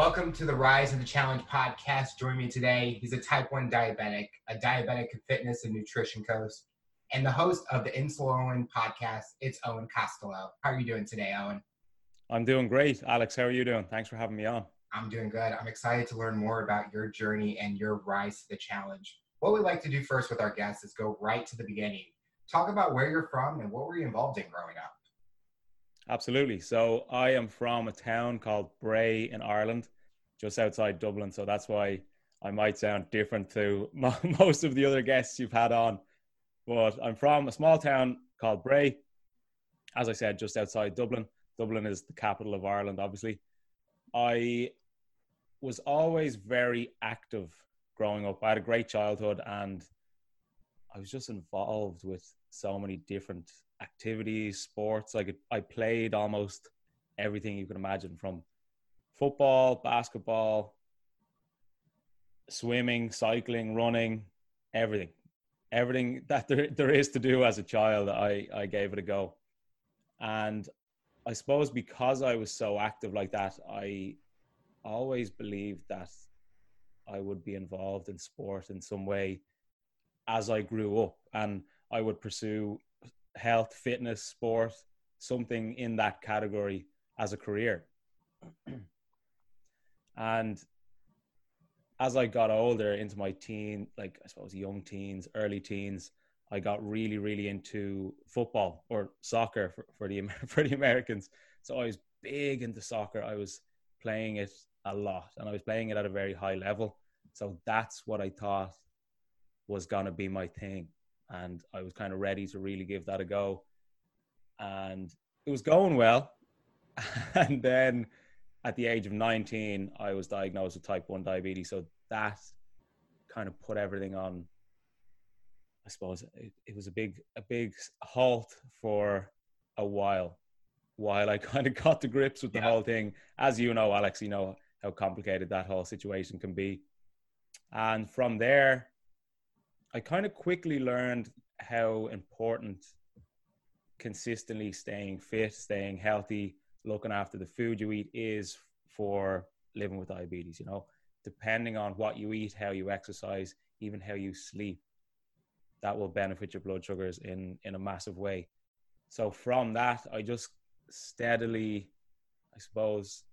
Welcome to the Rise to the Challenge podcast. Join me today. He's a type 1 diabetic, a diabetic fitness and nutrition coach, and the host of the Insulo Owen podcast. It's Owen Costello. How are you doing today, Owen? I'm doing great. Alex, how are you doing? Thanks for having me on. I'm doing good. I'm excited to learn more about your journey and your rise to the challenge. What we like to do first with our guests is go right to the beginning. Talk about where you're from and what were you involved in growing up? Absolutely. So I am from a town called Bray in Ireland, just outside Dublin. So that's why I might sound different to most of the other guests you've had on. But I'm from a small town called Bray. As I said, just outside Dublin. Dublin is the capital of Ireland, obviously. I was always very active growing up. I had a great childhood and I was just involved with so many different activities, sports. Like I played almost everything you can imagine from football, basketball, swimming, cycling, running, everything. Everything that there, there is to do as a child, I, I gave it a go. And I suppose because I was so active like that, I always believed that I would be involved in sport in some way as I grew up. And I would pursue health, fitness, sport, something in that category as a career. and as I got older into my teen, like I suppose young teens, early teens, I got really, really into football or soccer for, for the for the Americans. So I was big into soccer. I was playing it a lot, and I was playing it at a very high level. So that's what I thought was gonna be my thing and I was kind of ready to really give that a go. And it was going well. and then at the age of 19, I was diagnosed with type 1 diabetes. So that kind of put everything on. I suppose it, it was a big, a big halt for a while, while I kind of got to grips with the yeah. whole thing. As you know, Alex, you know how complicated that whole situation can be. And from there, I kind of quickly learned how important consistently staying fit, staying healthy, looking after the food you eat is for living with diabetes. You know, depending on what you eat, how you exercise, even how you sleep, that will benefit your blood sugars in in a massive way. So from that, I just steadily, I suppose,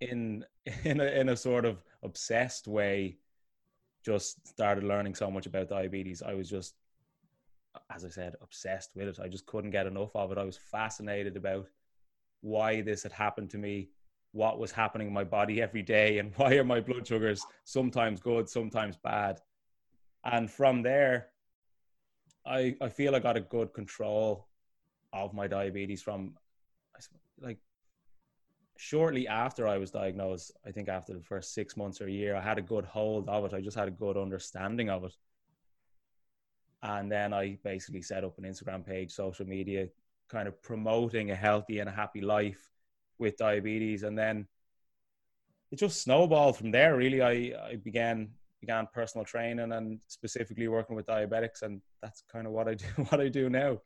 in in a in a sort of obsessed way, just started learning so much about diabetes. I was just, as I said, obsessed with it. I just couldn't get enough of it. I was fascinated about why this had happened to me, what was happening in my body every day, and why are my blood sugars sometimes good, sometimes bad. And from there, I, I feel I got a good control of my diabetes from like shortly after I was diagnosed, I think after the first six months or a year, I had a good hold of it. I just had a good understanding of it. And then I basically set up an Instagram page, social media, kind of promoting a healthy and a happy life with diabetes. And then it just snowballed from there. Really, I, I began began personal training and specifically working with diabetics, and that's kind of what I do. What I do now.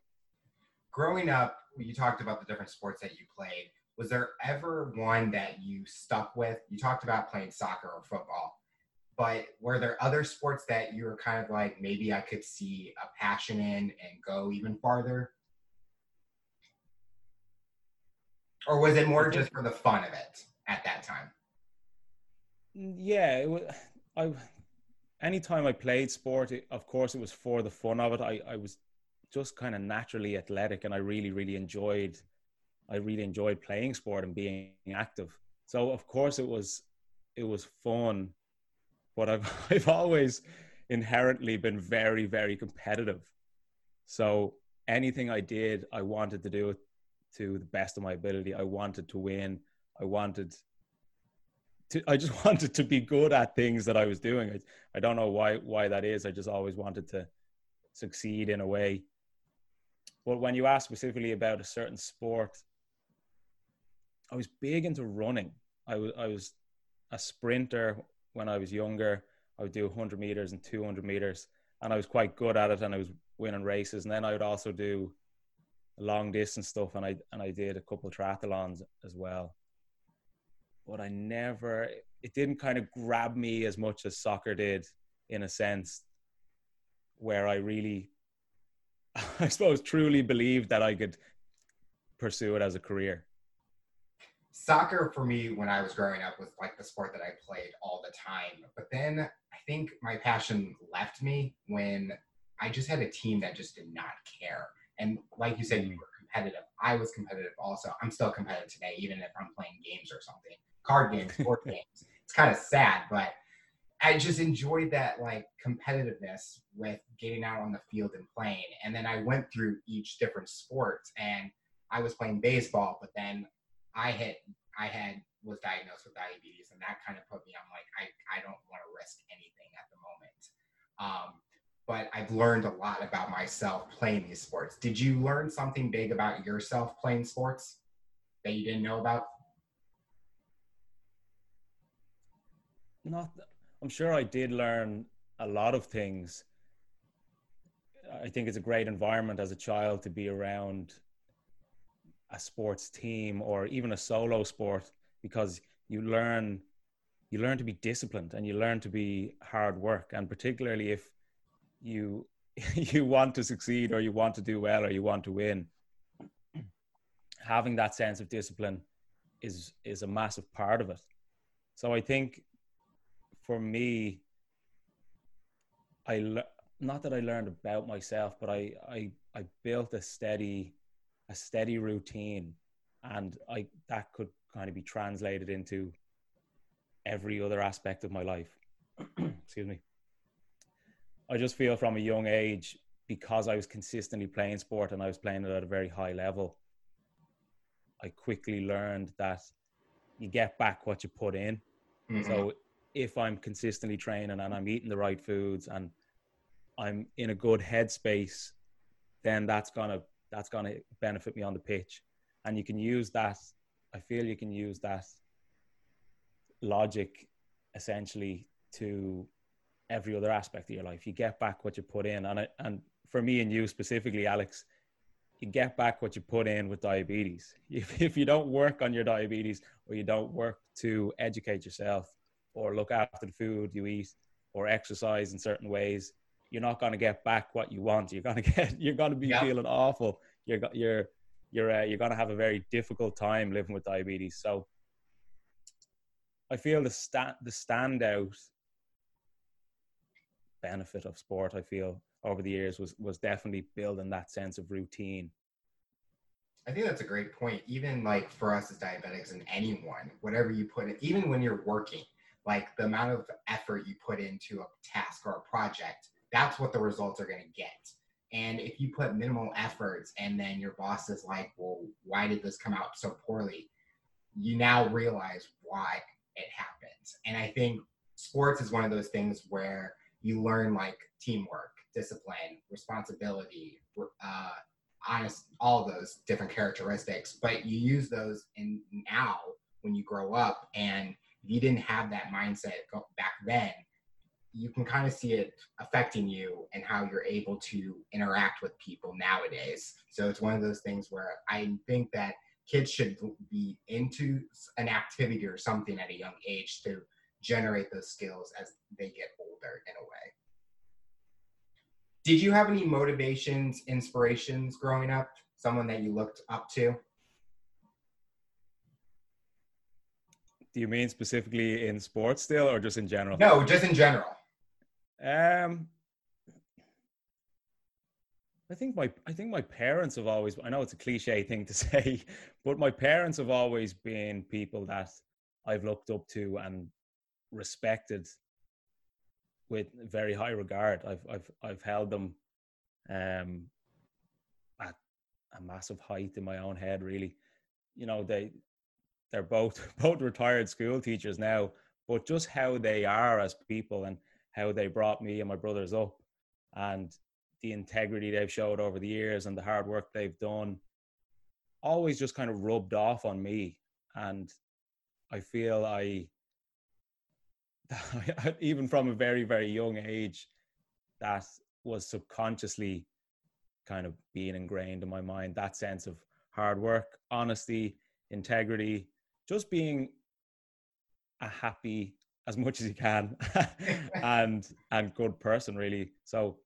Growing up, you talked about the different sports that you played was there ever one that you stuck with? You talked about playing soccer or football, but were there other sports that you were kind of like, maybe I could see a passion in and go even farther? Or was it more just for the fun of it at that time? Mm, yeah, it was, I, anytime I played sport, it, of course, it was for the fun of it. I, I was just kind of naturally athletic and I really, really enjoyed – I really enjoyed playing sport and being active. So of course it was it was fun, but I've I've always inherently been very very competitive. So anything I did, I wanted to do it to the best of my ability. I wanted to win. I wanted to, I just wanted to be good at things that I was doing. I, I don't know why why that is. I just always wanted to succeed in a way. But when you ask specifically about a certain sport, I was big into running. I was I was a sprinter when I was younger. I would do 100 meters and 200 meters, and I was quite good at it, and I was winning races. And then I would also do long distance stuff, and I and I did a couple triathlons as well. but I never. It didn't kind of grab me as much as soccer did, in a sense, where I really, I suppose, truly believed that I could pursue it as a career soccer for me when I was growing up was like the sport that I played all the time. But then I think my passion left me when I just had a team that just did not care. And like you said, you mm. were competitive. I was competitive also. I'm still competitive today, even if I'm playing games or something, card games, board games. It's kind of sad, but I just enjoyed that like competitiveness with getting out on the field and playing. And then I went through each different sport and I was playing baseball, but then I had I had was diagnosed with diabetes, and that kind of put me. I'm like, I I don't want to risk anything at the moment. Um, but I've learned a lot about myself playing these sports. Did you learn something big about yourself playing sports that you didn't know about? Not, I'm sure I did learn a lot of things. I think it's a great environment as a child to be around a sports team or even a solo sport because you learn you learn to be disciplined and you learn to be hard work. And particularly if you you want to succeed or you want to do well or you want to win having that sense of discipline is is a massive part of it. So i think for me i not that i learned about myself but i i i built a steady a steady routine and i that could kind of be translated into every other aspect of my life. Excuse me. I just feel from a young age because i was consistently playing sport and i was playing it at a very high level i quickly learned that you get back what you put in. Mm-hmm. so if i'm consistently training and i'm eating the right foods and i'm in a good headspace then that's going to that's going to benefit me on the pitch. And you can use that, I feel you can use that logic essentially to every other aspect of your life. You get back what you put in. And, I, and for me and you specifically, Alex, you get back what you put in with diabetes. If, if you don't work on your diabetes or you don't work to educate yourself or look after the food you eat or exercise in certain ways, you're not going to get back what you want. You're going to get, you're going to be feeling awful. You're, you're, you're, uh, you're going to have a very difficult time living with diabetes. So I feel the stand, the standout benefit of sport, I feel over the years was, was definitely building that sense of routine. I think that's a great point. Even like for us as diabetics and anyone, whatever you put in, even when you're working, like the amount of effort you put into a task or a project that's what the results are going to get. And if you put minimal efforts and then your boss is like, well, why did this come out so poorly? You now realize why it happens. And I think sports is one of those things where you learn like teamwork, discipline, responsibility, uh, honest, all those different characteristics. But you use those in now when you grow up. And if you didn't have that mindset back then, you can kind of see it affecting you and how you're able to interact with people nowadays. So it's one of those things where I think that kids should be into an activity or something at a young age to generate those skills as they get older in a way. Did you have any motivations, inspirations growing up? Someone that you looked up to? Do you mean specifically in sports still or just in general? No, just in general. Um, I think my I think my parents have always I know it's a cliche thing to say, but my parents have always been people that I've looked up to and respected with very high regard. I've I've I've held them um at a massive height in my own head really. You know, they they're both both retired school teachers now, but just how they are as people and how they brought me and my brothers up and the integrity they've showed over the years and the hard work they've done always just kind of rubbed off on me. And i feel i even from a very very young age that was subconsciously kind of being ingrained in my mind that sense of hard work honesty integrity just being a happy as much as you can and and good person really. So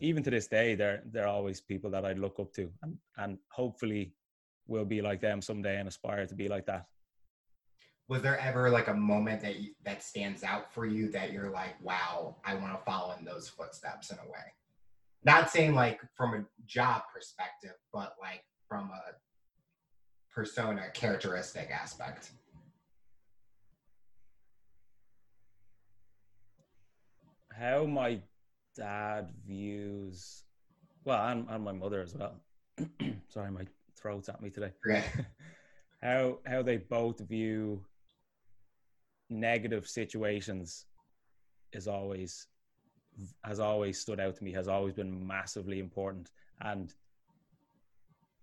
even to this day they're they're always people that i look up to and and hopefully will be like them someday and aspire to be like that. Was there ever like a moment that you, that stands out for you that you're like wow i want to follow in those footsteps in a way? Not saying like from a job perspective but like from a persona characteristic aspect how my dad views well and, and my mother as well. Sorry my throat's at me today. Okay. how how they both view negative situations is always has always stood out to me has always been massively important. And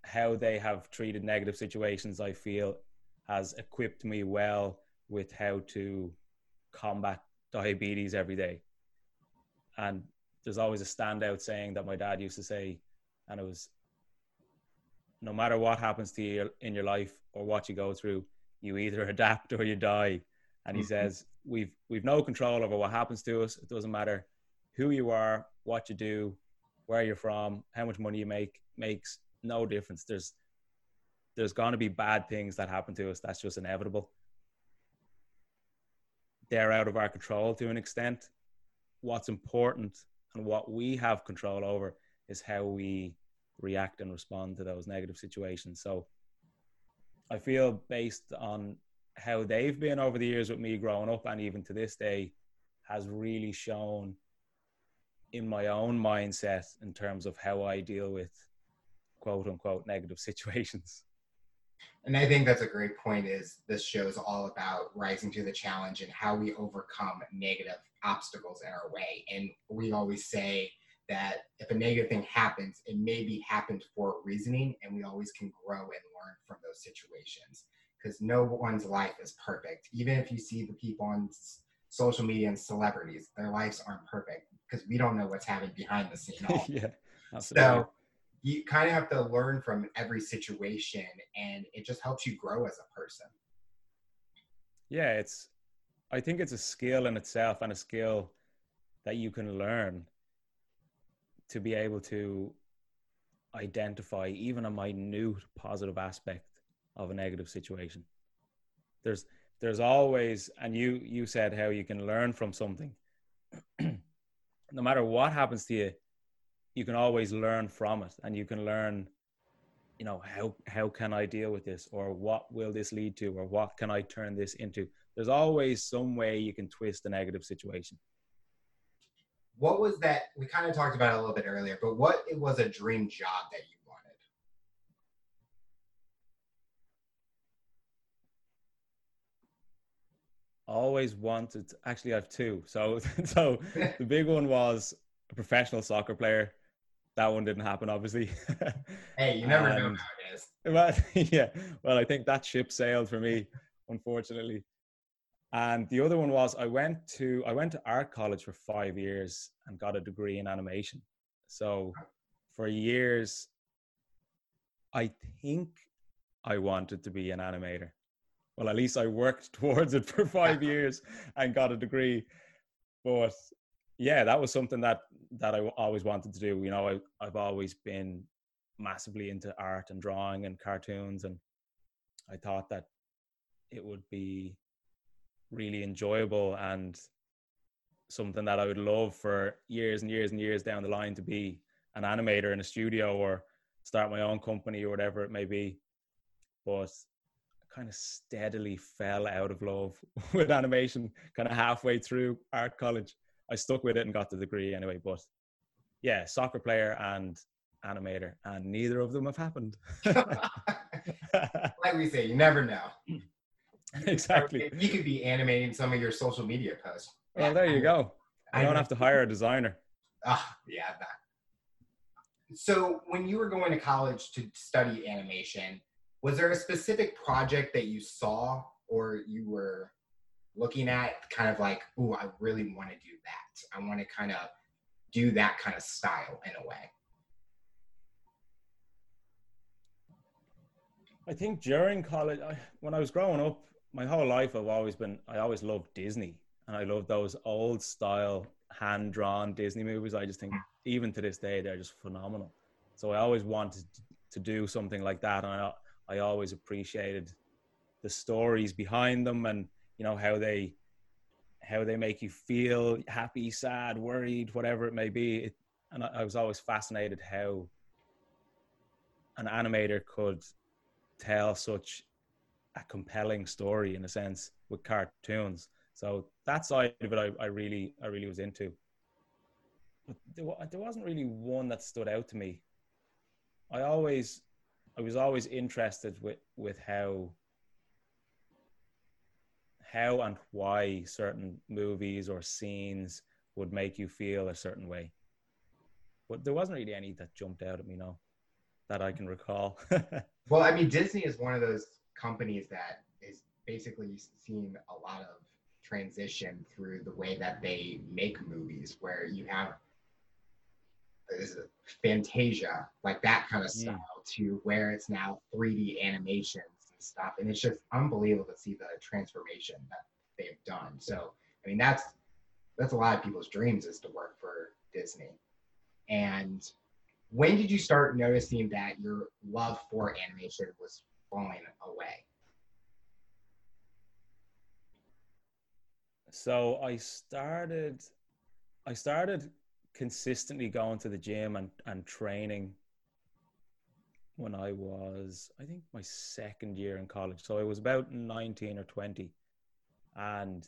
how they have treated negative situations i feel has equipped me well with how to combat diabetes every day and there's always a standout saying that my dad used to say and it was no matter what happens to you in your life or what you go through you either adapt or you die. And he mm-hmm. says we've we've no control over what happens to us. It doesn't matter who you are what you do where you're from how much money you make makes no difference. There's there's going to be bad things that happen to us. That's just inevitable. They're out of our control to an extent what's important and what we have control over is how we react and respond to those negative situations so i feel based on how they've been over the years with me growing up and even to this day has really shown in my own mindset in terms of how I deal with quote unquote negative situations. And I think that's a great point is this show is all about rising to the challenge and how we overcome negative obstacles in our way. And we always say that if a negative thing happens, it may be happened for a reasoning and we always can grow and learn from those situations because no one's life is perfect. Even if you see the people on social media and celebrities, their lives aren't perfect because we don't know what's happening behind the scene. yeah, absolutely. So you kind of have to learn from every situation, and it just helps you grow as a person. Yeah, it's. I think it's a skill in itself, and a skill that you can learn to be able to identify even a minute positive aspect of a negative situation. There's there's always and you you said how you can learn from something. no matter what happens to you, you can always learn from it and you can learn you know how how can i deal with this or what will this lead to or what can i turn this into there's always some way you can twist a negative situation what was that we kind of talked about it a little bit earlier but what it was a dream job that you wanted? always wanted actually I have two. So so the big one was a professional soccer player. That one didn't happen, obviously. hey, you never know nowadays. Well, yeah. Well, I think that ship sailed for me, unfortunately. And the other one was I went to I went to art college for five years and got a degree in animation. So for years, I think I wanted to be an animator well, at least I worked towards it for five years and got a degree. But yeah, that was something that that I always wanted to do. You know, I, I've always been massively into art and drawing and cartoons, and I thought that it would be really enjoyable and something that I would love for years and years and years down the line to be an animator in a studio or start my own company or whatever it may be. But kind of steadily fell out of love with animation kind of halfway through art college. I stuck with it and got the degree anyway. But yeah, soccer player and animator, and neither of them have happened. like we say, you never know. Exactly. You could be animating some of your social media posts. Well, there you go. I don't have to hire a designer. Ah, yeah. That. So, when you were going to college to study animation, was there a specific project that you saw or you were looking at kind of like oh i really want to do that i want to kind of do that kind of style in a way i think during college I, when i was growing up my whole life I've always been I always loved Disney and I love those old style hand drawn Disney movies. I just think even to this day they're just phenomenal. So I always wanted to do something like that, and I I always appreciated the stories behind them and you know how they how they make you feel happy, sad, worried, whatever it may be. It, and I, I was always fascinated how an animator could tell such a compelling story in a sense with cartoons. So that side of it, I, I really, I really was into. But there, there wasn't really one that stood out to me. I always, I was always interested with with how, how and why certain movies or scenes would make you feel a certain way. But there wasn't really any that jumped out at me, no, that I can recall. well, I mean, Disney is one of those companies that is basically seen a lot of transition through the way that they make movies, where you have this Fantasia, like that kind of style, mm. to where it's now 3D animations stuff, and it's just unbelievable to see the transformation that they've done. So, I mean, that's that's a lot of people's dreams is to work for Disney. And when did you start noticing that your love for animation was falling away? So I started I started consistently going to the gym and, and training when I was I think my second year in college. So I was about 19 or 20 and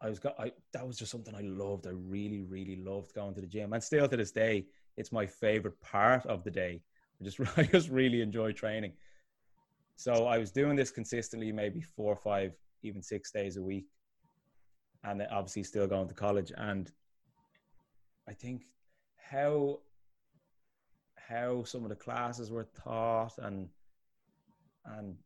I was got I that was just something I loved. I really really loved going to the gym. And still to this day it's my favorite part of the day. I just I just really enjoy training. So I was doing this consistently, maybe four or five, even six days a week, and obviously still going to college. And I think how how some of the classes were taught and and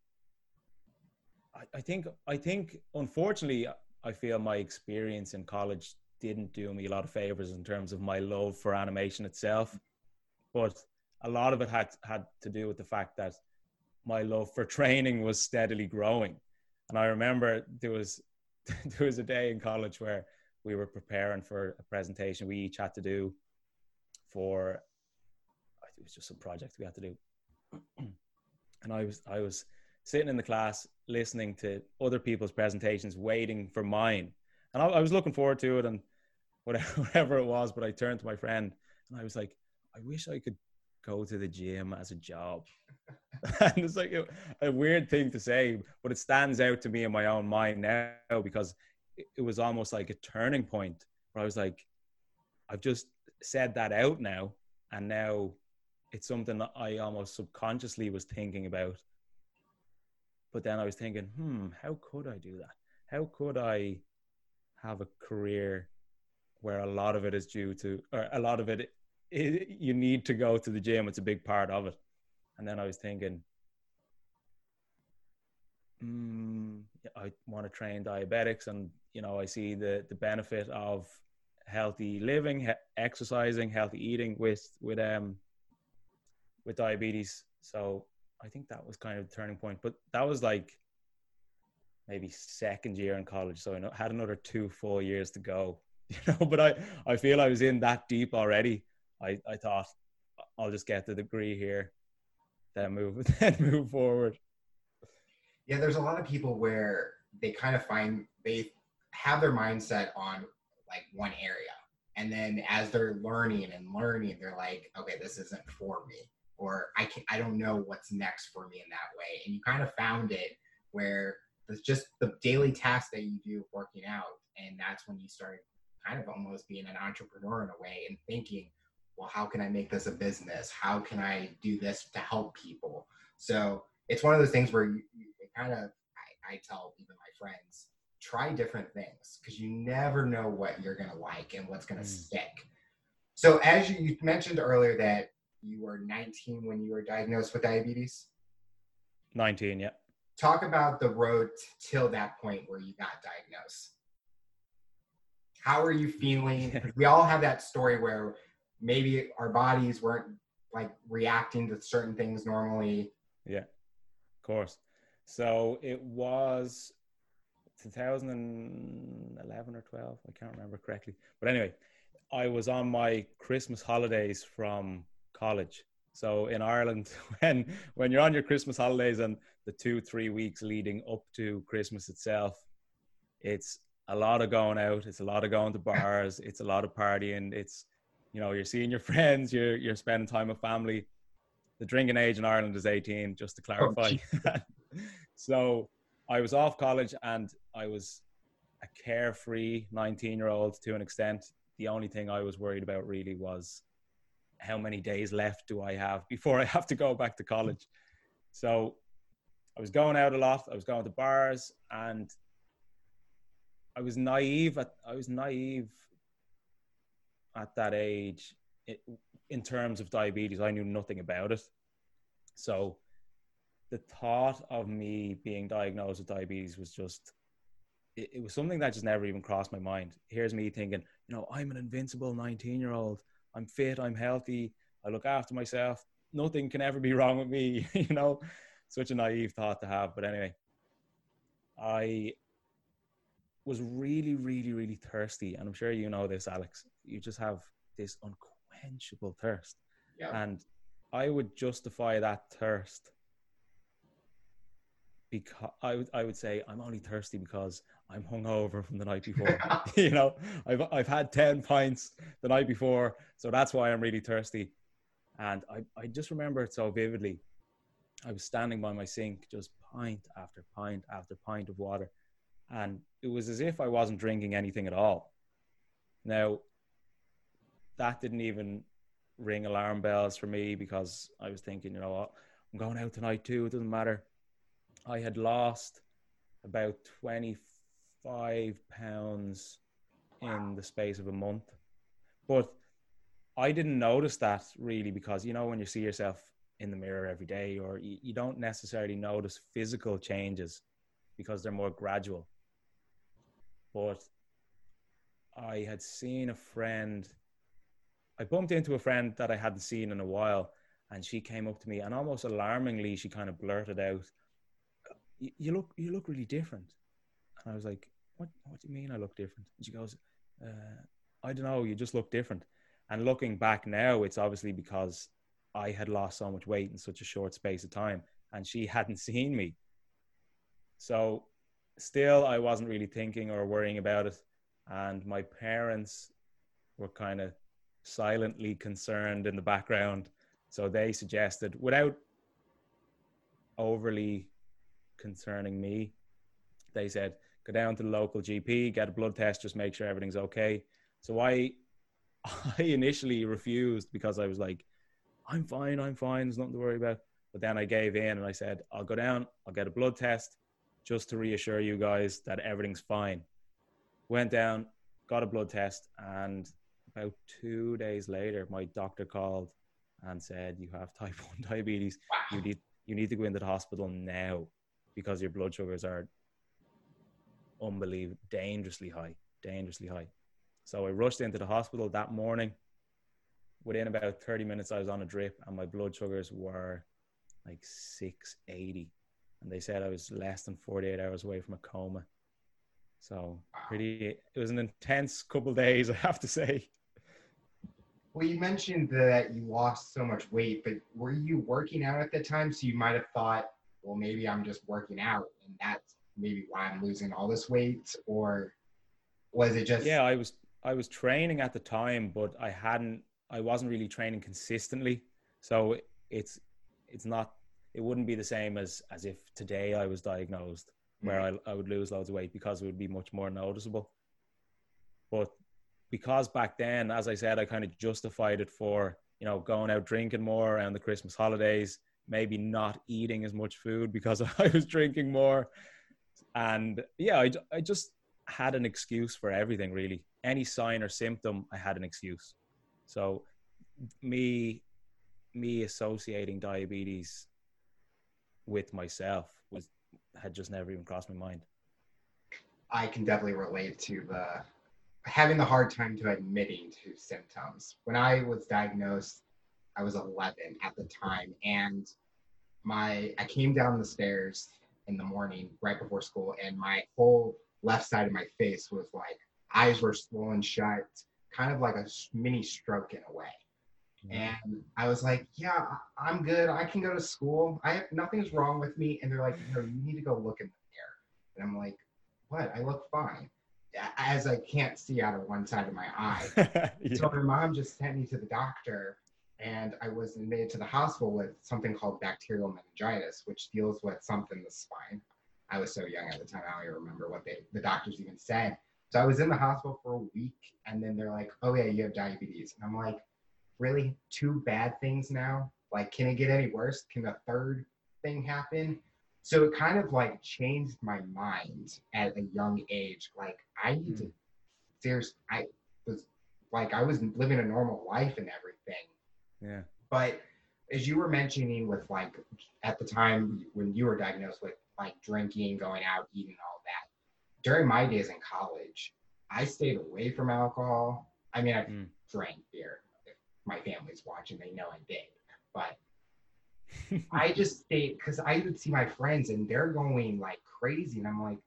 I, I think I think unfortunately I feel my experience in college didn't do me a lot of favors in terms of my love for animation itself. But a lot of it had had to do with the fact that my love for training was steadily growing. And I remember there was there was a day in college where we were preparing for a presentation we each had to do for it was just some project we had to do. and I was I was sitting in the class listening to other people's presentations, waiting for mine. And I, I was looking forward to it and whatever, whatever it was. But I turned to my friend and I was like, I wish I could go to the gym as a job. and it's like a, a, weird thing to say, but it stands out to me in my own mind now because it, it was almost like a turning point where I was like, I've just said that out now. And now it's something that I almost subconsciously was thinking about. But then I was thinking, hmm, how could I do that? How could I have a career where a lot of it is due to, or a lot of it, it you need to go to the gym. It's a big part of it. And then I was thinking, mm, I want to train diabetics, and you know, I see the the benefit of healthy living, he- exercising, healthy eating with with um with diabetes. So I think that was kind of the turning point. But that was like maybe second year in college, so I had another two full years to go. You know, but I I feel I was in that deep already. I I thought I'll just get the degree here, then move then move forward. Yeah, there's a lot of people where they kind of find they have their mindset on like one area, and then as they're learning and learning, they're like, okay, this isn't for me or I can I don't know what's next for me in that way. And you kind of found it where it's just the daily tasks that you do working out, and that's when you started kind of almost being an entrepreneur in a way and thinking, well, how can I make this a business? How can I do this to help people? So it's one of those things where you, you kind of I, I tell even my friends try different things because you never know what you're gonna like and what's gonna mm. stick. So as you, you mentioned earlier that you were 19 when you were diagnosed with diabetes? 19, yeah. Talk about the road t- till that point where you got diagnosed. How are you feeling? we all have that story where maybe our bodies weren't like reacting to certain things normally. Yeah, of course. So it was 2011 or 12. I can't remember correctly. But anyway, I was on my Christmas holidays from college. So in Ireland, when when you're on your Christmas holidays and the two three weeks leading up to Christmas itself, it's a lot of going out. It's a lot of going to bars. It's a lot of partying. It's you know you're seeing your friends. You're you're spending time with family. The drinking age in Ireland is 18, just to oh, clarify. Oh, so I was off college and I was a carefree 19 year old to an extent. The only thing I was worried about really was how many days left do I have before I have to go back to college. So I was going out a lot. I was going to bars and I was naive at I was naive at that age in terms of diabetes. I knew nothing about it. So the thought of me being diagnosed with diabetes was just it, it was something that just never even crossed my mind. Here's me thinking, you know, I'm an invincible 19 year old. I'm fit, I'm healthy, I look after myself. Nothing can ever be wrong with me, you know. Such a naive thought to have. But anyway, I was really, really, really thirsty. And I'm sure you know this, Alex. You just have this unquenchable thirst. Yeah. And I would justify that thirst because I would I would say I'm only thirsty because I'm hungover from the night before. you know, I've I've had ten pints the night before, so that's why I'm really thirsty. And I I just remember it so vividly. I was standing by my sink, just pint after pint after pint of water, and it was as if I wasn't drinking anything at all. Now, that didn't even ring alarm bells for me because I was thinking, you know what, I'm going out tonight too. It doesn't matter. I had lost about 25 pounds in the space of a month. But I didn't notice that really because, you know, when you see yourself in the mirror every day, or you, you don't necessarily notice physical changes because they're more gradual. But I had seen a friend, I bumped into a friend that I hadn't seen in a while, and she came up to me and almost alarmingly, she kind of blurted out, you look you look really different. And i was like what what do you mean i look different? And she goes uh, i don't know you just look different. And looking back now it's obviously because i had lost so much weight in such a short space of time and she hadn't seen me. So still i wasn't really thinking or worrying about it. And my parents were kind of silently concerned in the background. So they suggested without overly concerning me. They said, go down to the local GP, get a blood test, just make sure everything's okay. So I, I initially refused because I was like, I'm fine, I'm fine, there's nothing to worry about. But then I gave in and I said, I'll go down, I'll get a blood test just to reassure you guys that everything's fine. Went down, got a blood test, and about two days later, my doctor called and said, You have type 1 diabetes. You need, you need to go into the hospital now because your blood sugars are unbelievable, dangerously high, dangerously high. So I rushed into the hospital that morning. Within about 30 minutes, I was on a drip and my blood sugars were like 680. And they said I was less than 48 hours away from a coma. So pretty, it was an intense couple days, I have to say. Well, you mentioned that you lost so much weight, but were you working out at the time? So you might have thought well, maybe I'm just working out and that's maybe why I'm losing all this weight? Or was it just. Yeah, I was, I was training at the time, but I hadn't, I wasn't really training consistently. So it's, it's not, it wouldn't be the same as, as if today I was diagnosed where mm. I, I would lose loads of weight because it would be much more noticeable. But because back then, as I said, I kind of justified it for, you know, going out drinking more around the Christmas holidays, maybe not eating as much food because I was drinking more. And yeah, I, I just had an excuse for everything really. Any sign or symptom, I had an excuse. So me me associating diabetes with myself was had just never even crossed my mind. I can definitely relate to the having the hard time to admitting to symptoms. When I was diagnosed, I was 11 at the time, and my I came down the stairs in the morning right before school, and my whole left side of my face was like eyes were swollen shut, kind of like a mini stroke in a way. Mm-hmm. And I was like, yeah, I'm good. I can go to school. I have nothing's wrong with me. And they're like, no, you need to go look in the mirror. And I'm like, what? I look fine. As I can't see out of one side of my eye. yeah. So my mom just sent me to the doctor and I was admitted to the hospital with something called bacterial meningitis, which deals with something in the spine. I was so young at the time, I don't even remember what they, the doctors even said. So I was in the hospital for a week, and then they're like, "Oh yeah, you have diabetes," and I'm like, "Really? Two bad things now? Like, can it get any worse? Can a third thing happen?" So it kind of like changed my mind at a young age. Like, I need mm. to seriously, I was like, I was living a normal life and everything. Yeah. But as you were mentioning, with like at the time when you were diagnosed with like drinking, going out, eating, all that during my days in college, I stayed away from alcohol. I mean, I mm. drank beer. If my family's watching, they know I did. But I just stayed because I would see my friends and they're going like crazy. And I'm like,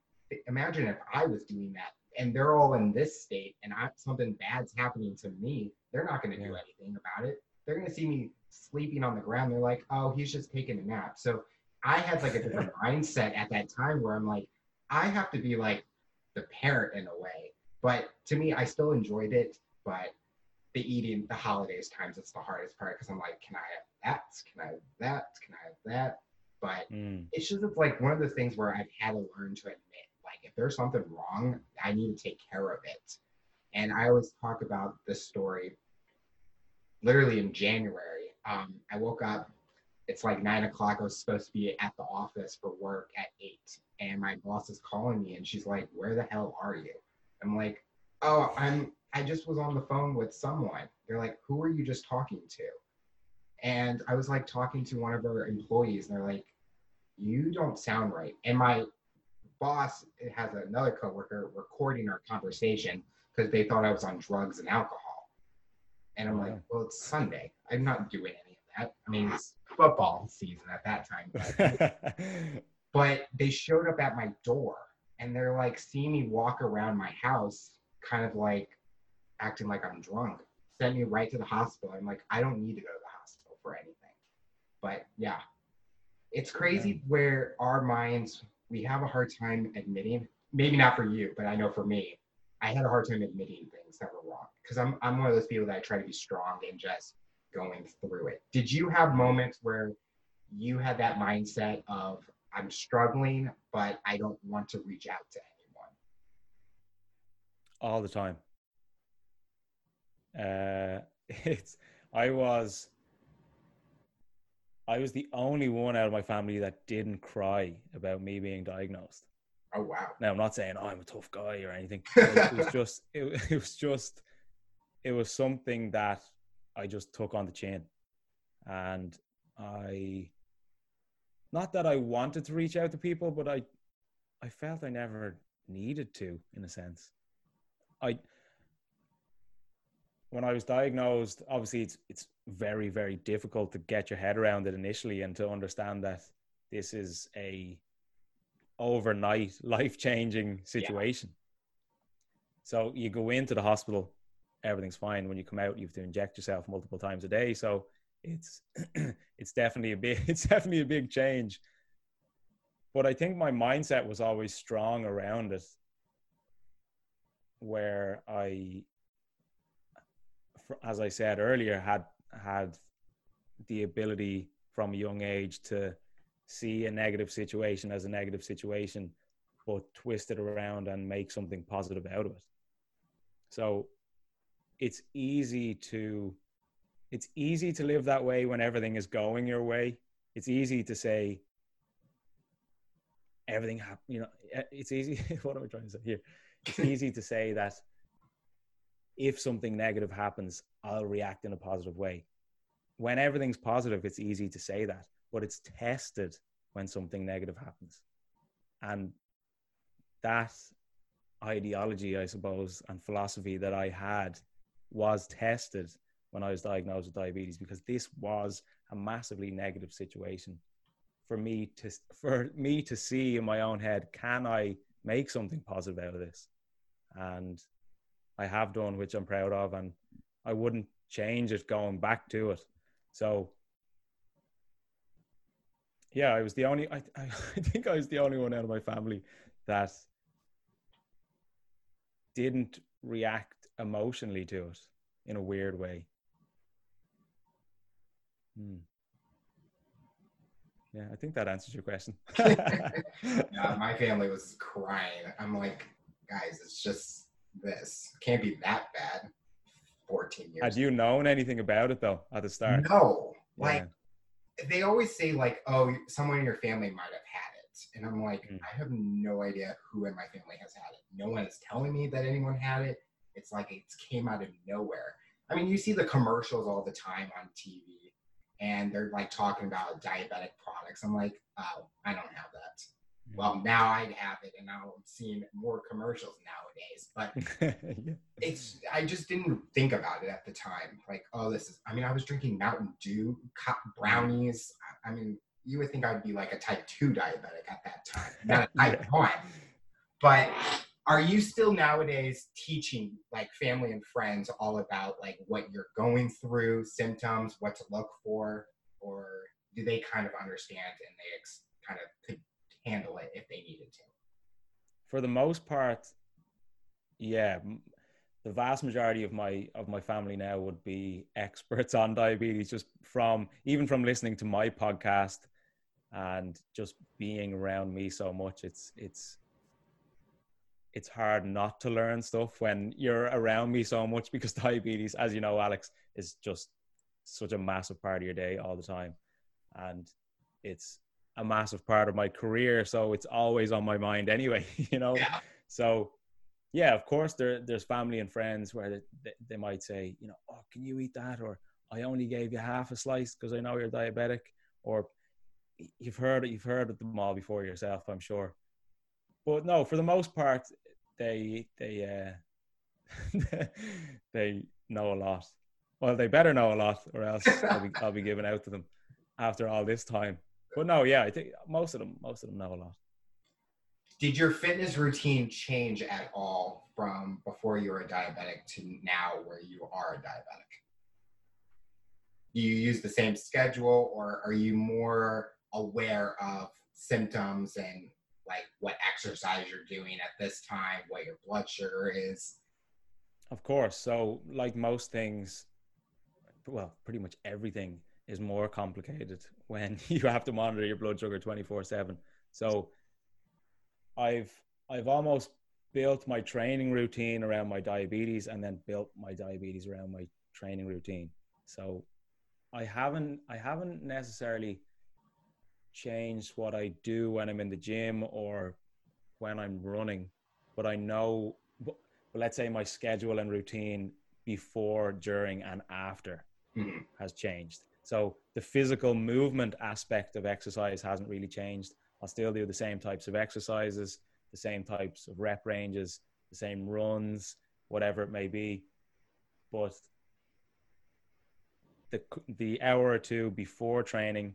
imagine if I was doing that and they're all in this state and I, something bad's happening to me. They're not going to yeah. do anything about it. They're to see me sleeping on the ground. They're like, oh, he's just taking a nap. So I had like a different mindset at that time where I'm like, I have to be like the parent in a way. But to me, I still enjoyed it. But the eating, the holidays times, it's the hardest part because I'm like, can I have that? Can I have that? Can I have that? But mm. it's just it's like one of the things where I've had to learn to admit, like, if there's something wrong, I need to take care of it. And I always talk about the story literally in January. Um, I woke up it's like nine o'clock. I was supposed to be at the office for work at eight. And my boss is calling me and she's like, Where the hell are you? I'm like, Oh, I'm I just was on the phone with someone. They're like, Who are you just talking to? And I was like talking to one of our employees, and they're like, You don't sound right. And my boss has another coworker recording our conversation because they thought I was on drugs and alcohol. And I'm oh, like, Well, it's Sunday. I'm not doing any of that. I mean, it's football season at that time. But, but they showed up at my door and they're like seeing me walk around my house, kind of like acting like I'm drunk. Sent me right to the hospital. I'm like, I don't need to go to the hospital for anything. But yeah, it's crazy yeah. where our minds, we have a hard time admitting, maybe not for you, but I know for me, I had a hard time admitting things that were wrong because I'm, I'm one of those people that I try to be strong and just going through it. Did you have moments where you had that mindset of I'm struggling, but I don't want to reach out to anyone? All the time. Uh, it's I was I was the only one out of my family that didn't cry about me being diagnosed. Oh wow! Now I'm not saying oh, I'm a tough guy or anything. It was just it, it was just it was something that I just took on the chin. And I, not that I wanted to reach out to people, but I, I felt I never needed to, in a sense. I, when I was diagnosed, obviously it's it's very very difficult to get your head around it initially and to understand that this is a overnight life changing situation. Yeah. So you go into the hospital everything's fine. When you come out, you have to inject yourself multiple times a day. So it's it's definitely a big it's definitely a big change. But I think my mindset was always strong around it, where I, as I said earlier, had had the ability from a young age to see a negative situation as a negative situation, but twist it around and make something positive out of it. So it's easy to it's easy to live that way when everything is going your way. It's easy to say everything happen you know it's easy what am i trying to say here? It's easy to say that if something negative happens i'll react in a positive way. When everything's positive it's easy to say that but it's tested when something negative happens. And that ideology i suppose and philosophy that i had was tested when I was diagnosed with diabetes because this was a massively negative situation for me to for me to see in my own head can I make something positive out of this. And I have done, which I'm proud of, and I wouldn't change it going back to it. So yeah, I was the only I, I think I was the only one out of my family that didn't react emotionally to it in a weird way. Hmm. Yeah, I think that answers your question. yeah, my family was crying. I'm like, guys, it's just this. Can't be that bad. 14 years. Had you known anything about it though at the start? No. Like yeah. they always say like, oh, someone in your family might have had it. And I'm like, mm. I have no idea who in my family has had it. No one is telling me that anyone had it. It's like it came out of nowhere. I mean, you see the commercials all the time on TV and they're like talking about diabetic products. I'm like, oh, I don't have that. Mm. Well, now I have it, and now I'm seeing more commercials nowadays. But yeah. it's I just didn't think about it at the time. Like, oh, this is. I mean, I was drinking Mountain Dew brownies. I mean, you would think I'd be like a type two diabetic at that time, not a type one. But are you still nowadays teaching like family and friends all about like what you're going through symptoms what to look for or do they kind of understand and they ex- kind of could handle it if they needed to? For the most part yeah. The vast majority of my of my family now would be experts on diabetes just from even from listening to my podcast and just being around me so much. It's it's it's hard not to learn stuff when you're around me so much because diabetes, as you know, Alex, is just such a massive part of your day all the time. And it's a massive part of my career. So it's always on my mind anyway, you know? Yeah. So, yeah, of course, there, there's family and friends where they, they, might say, you know, oh, can you eat that? Or I only gave you half a slice because I know you're diabetic. Or you've heard it, you've heard of them all before yourself, I'm sure but no, for the most part, they they uh, they know a lot. Well, they better know a lot, or else I'll be I'll be giving out to them after all this time. But no, yeah, I think most of them most of them know a lot. Did your fitness routine change at all from before you were a diabetic to now where you are a diabetic? Do you use the same schedule or are you more aware of symptoms and like what exercise you're doing at this time, what your blood sugar is. Of course. So, like most things, well, pretty much everything is more complicated when you have to monitor your blood sugar 24 7. So, I've I've almost built my training routine around my diabetes and then built my diabetes around my training routine. So I haven't I haven't necessarily changed what I do when I'm in the gym or when I'm running, but I know, but let's say my schedule and routine before, during, and after mm-hmm. has changed. So the physical movement aspect of exercise hasn't really changed. I'll still do the same types of exercises, the same types of rep ranges, the same runs, whatever it may be. But the the hour or two before training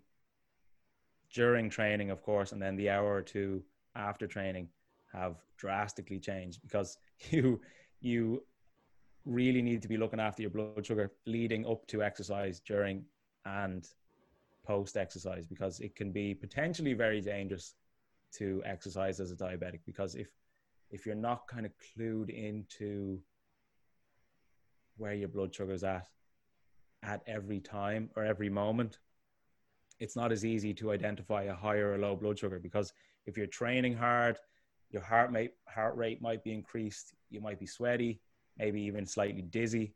during training, of course, and then the hour or two after training have drastically changed because you you really need to be looking after your blood sugar leading up to exercise, during and post exercise because it can be potentially very dangerous to exercise as a diabetic because if if you're not kind of clued into where your blood sugar is at at every time or every moment it's not as easy to identify a high or a low blood sugar because if you're training hard, your heart rate heart rate might be increased, you might be sweaty, maybe even slightly dizzy.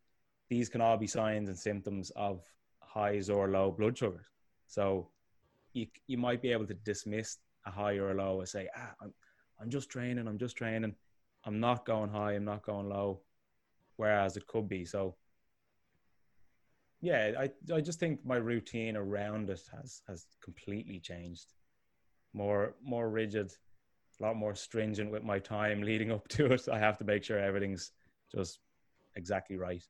These can all be signs and symptoms of highs or low blood sugars. So you you might be able to dismiss a high or a low and say, ah, I'm I'm just training, I'm just training, I'm not going high, I'm not going low, whereas it could be. So yeah, I I just think my routine around it has has completely changed. More more rigid, a lot more stringent with my time leading up to it. I have to make sure everything's just exactly right.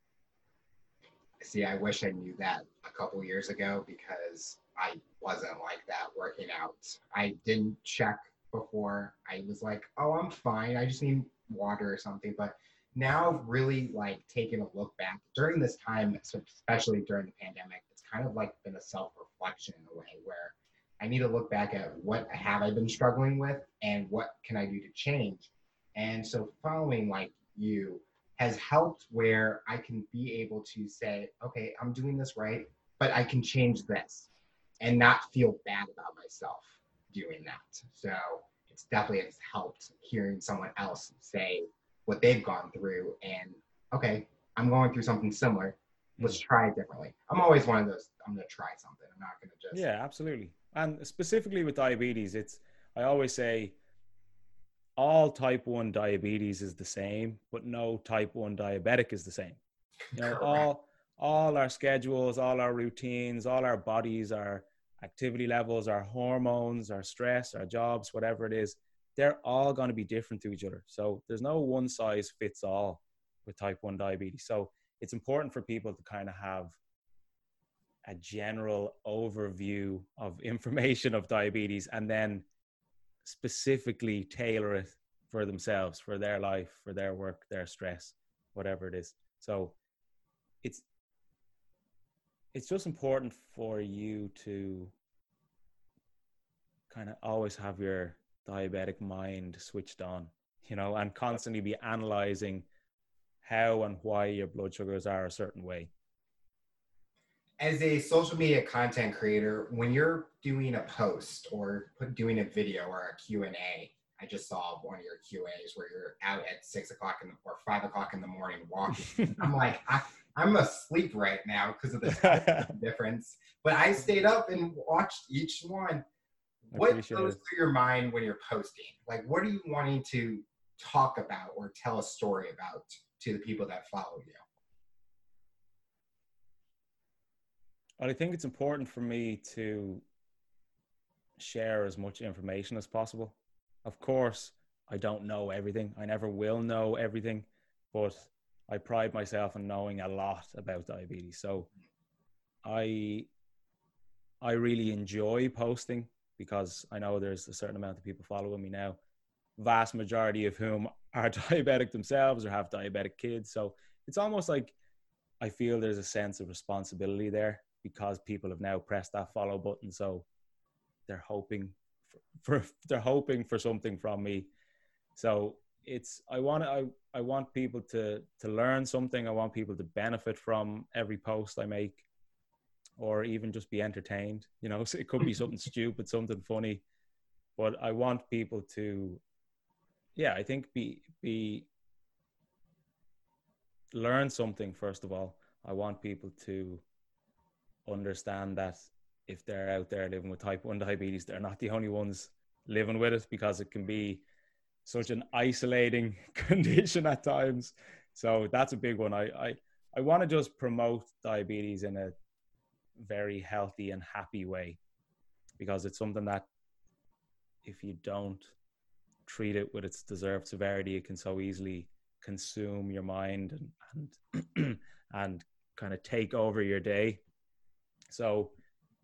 See, I wish I knew that a couple years ago because I wasn't like that working out. I didn't check before. I was like, oh, I'm fine. I just need water or something. But now, really like taking a look back during this time, especially during the pandemic, it's kind of like been a self reflection in a way where I need to look back at what have I been struggling with and what can I do to change. And so, following like you has helped where I can be able to say, okay, I'm doing this right, but I can change this and not feel bad about myself doing that. So it's definitely has helped hearing someone else say what they've gone through and okay, I'm going through something similar. Let's mm. try it differently. I'm always one of those, I'm gonna try something. I'm not gonna just Yeah, absolutely. And specifically with diabetes, it's I always say all type 1 diabetes is the same, but no type 1 diabetic is the same. You know, all all our schedules, all our routines, all our bodies, our activity levels, our hormones, our stress, our jobs, whatever it is, they're all going to be different to each other. So there's no one size fits all with type 1 diabetes. So it's important for people to kind of have a general overview of information of diabetes and then specifically tailor it for themselves, for their life, for their work, their stress, whatever it is. So it's it's just important for you to kind of always have your diabetic mind switched on, you know, and constantly be analyzing how and why your blood sugars are a certain way. As a social media content creator, when you're doing a post or doing a video or a Q&A, I just saw one of your QAs where you're out at six o'clock in the, or five o'clock in the morning walking. I'm like, I, I'm asleep right now because of the difference. But I stayed up and watched each one. What goes through your mind when you're posting? Like, what are you wanting to talk about or tell a story about to the people that follow you? Well, I think it's important for me to share as much information as possible. Of course, I don't know everything. I never will know everything, but I pride myself in knowing a lot about diabetes. So I I really enjoy posting because I know there's a certain amount of people following me now. Vast majority of whom are diabetic themselves or have diabetic kids. So it's almost like I feel there's a sense of responsibility there because people have now pressed that follow button. So they're hoping for, for they're hoping for something from me. So it's I want I I want people to to learn something. I want people to benefit from every post I make, or even just be entertained. You know, so it could be something stupid, something funny, but I want people to, yeah, I think be be learn something first of all. I want people to understand that if they're out there living with type 1 diabetes, they're not the only ones living with it because it can be such an isolating condition at times. So that's a big one. I I, I want to just promote diabetes in a very healthy and happy way because it's something that if you don't treat it with its deserved severity, it can so easily consume your mind and and, and kind of take over your day. So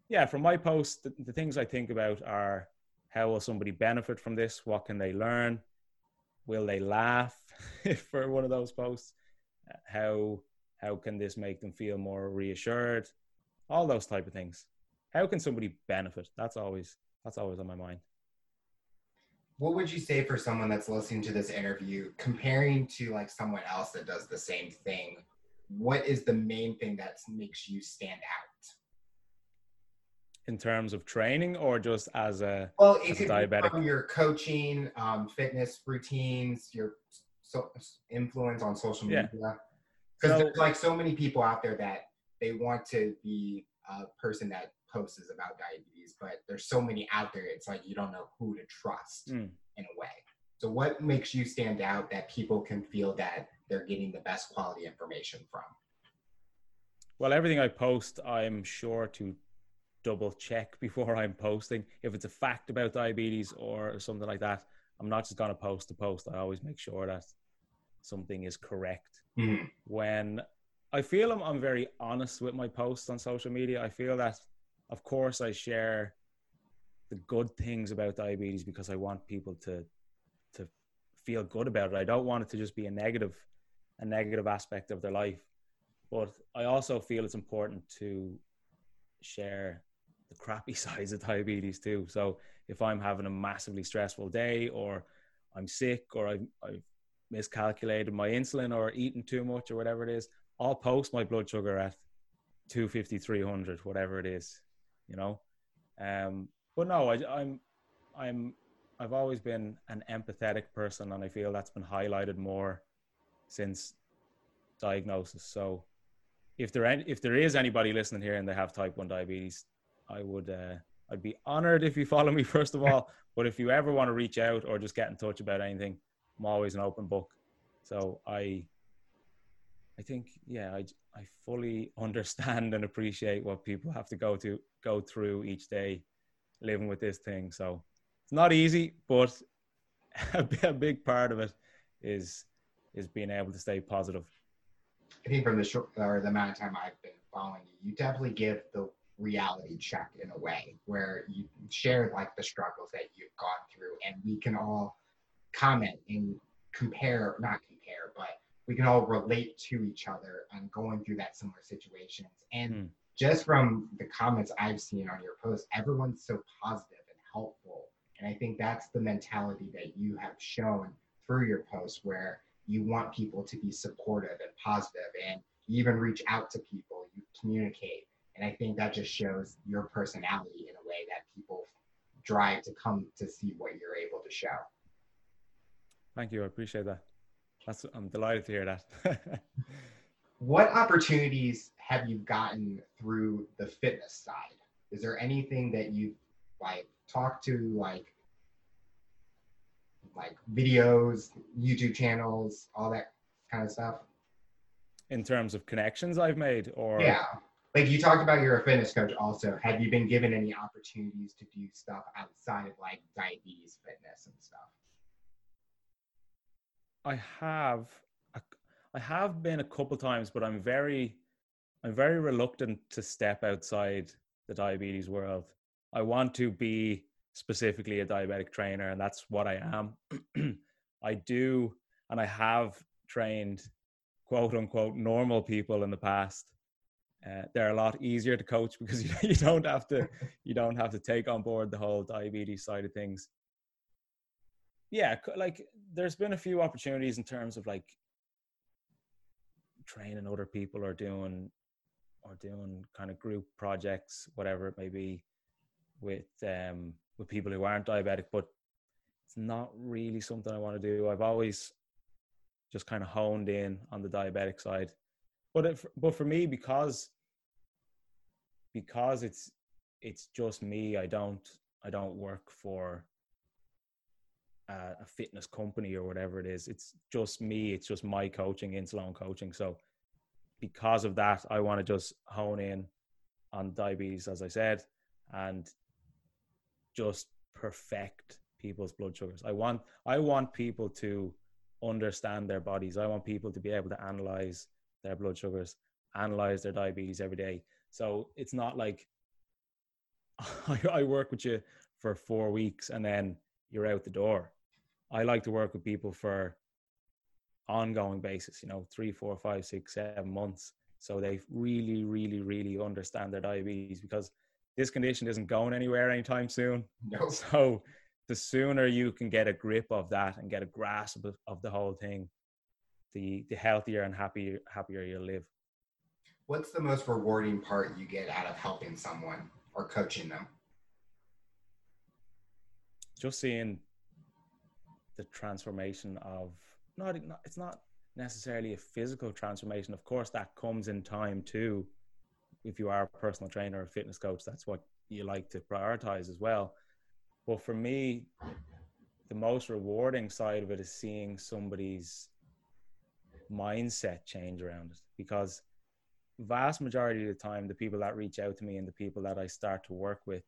yeah, from my post, the, the things I think about are how will somebody benefit from this? What can they learn? Will they laugh for one of those posts? How how can this make them feel more reassured? All those type of things. How can somebody benefit? That's always that's always on my mind. What would you say for someone that's listening to this interview, comparing to like someone else that does the same thing? What is the main thing that makes you stand out? in terms of training or just as a well it could diabetic be your coaching um, fitness routines your so, influence on social media because so, there's like so many people out there that they want to be a person that posts about diabetes but there's so many out there it's like you don't know who to trust mm. in a way so what makes you stand out that people can feel that they're getting the best quality information from well everything i post i'm sure to double check before I'm posting. If it's a fact about diabetes or something like that, I'm not just going to post to post. I always make sure that something is correct. Mm. When I feel I'm, I'm very honest with my posts on social media, I feel that, of course, I share the good things about diabetes because I want people to to feel good about it. I don't want it to just be a negative a negative aspect of their life. But I also feel it's important to share the crappy sides of diabetes too. So if I'm having a massively stressful day or I'm sick or I've, I've miscalculated my insulin or eaten too much or whatever it is, I'll post my blood sugar at 250, 300, whatever it is, you know. Um, but no, I, I'm, I'm, I've always been an empathetic person, and I feel that's been highlighted more since diagnosis. So, if there any, if there is anybody listening here and they have type one diabetes, I would uh, I'd be honored if you follow me first of all. but if you ever want to reach out or just get in touch about anything, I'm always an open book. So I I think yeah, I I fully understand and appreciate what people have to go to go through each day living with this thing. So it's not easy, but a big part of it is is being able to stay positive. I think from the short or the amount of time I've been following you, you definitely give the reality check in a way where you share like the struggles that you've gone through and we can all comment and compare not we can all relate to each other and going through that similar situations and mm. just from the comments i've seen on your post everyone's so positive and helpful and i think that's the mentality that you have shown through your post where you want people to be supportive and positive and you even reach out to people you communicate and I think that just shows your personality in a way that people drive to come to see what you're able to show. Thank you. I appreciate that. That's, I'm delighted to hear that. what opportunities have you gotten through the fitness side? Is there anything that you've like talked to like like videos, YouTube channels, all that kind of stuff? In terms of connections I've made or Yeah like you talked about you're a fitness coach also have you been given any opportunities to do stuff outside of like diabetes fitness and stuff i have i have been a couple times but i'm very i'm very reluctant to step outside the diabetes world. I want to be specifically a diabetic trainer and that's what i am. I do and i have trained quote unquote normal people in the past. Uh, they're a lot easier to coach because you, you don't have to you don't have to take on board the whole diabetes side of things yeah like there's been a few opportunities in terms of like training other people or doing or doing kind of group projects whatever it may be with um with people who aren't diabetic but it's not really something i want to do. I've always just kind of honed in on the diabetic side. But if, but for me because because it's it's just me i don't i don't work for a, a fitness company or whatever it is. It's just me it's just my coaching insulin coaching. So because of that i want to just hone in on diabetes as i said and just perfect people's blood sugars. I want i want people to understand their bodies. I want people to be able to analyze their blood sugars analyze their diabetes every day. So it's not like I work with you for four weeks and then you're out the door. I like to work with people for ongoing basis, you know, three, four, five, six, seven months. So they really, really, really understand their diabetes because this condition isn't going anywhere anytime soon. No. So the sooner you can get a grip of that and get a grasp of, of the whole thing, the the healthier and happier happier you'll live what's the most rewarding part you get out of helping someone or coaching them? Just seeing the transformation of not, it's not necessarily a physical transformation. Of course, that comes in time too. If you are a personal trainer or fitness coach, that's what you like to prioritize as well. But for me, the most rewarding side of it is seeing somebody's mindset change around it because vast majority of the time, the people that reach out to me and the people that I start to work with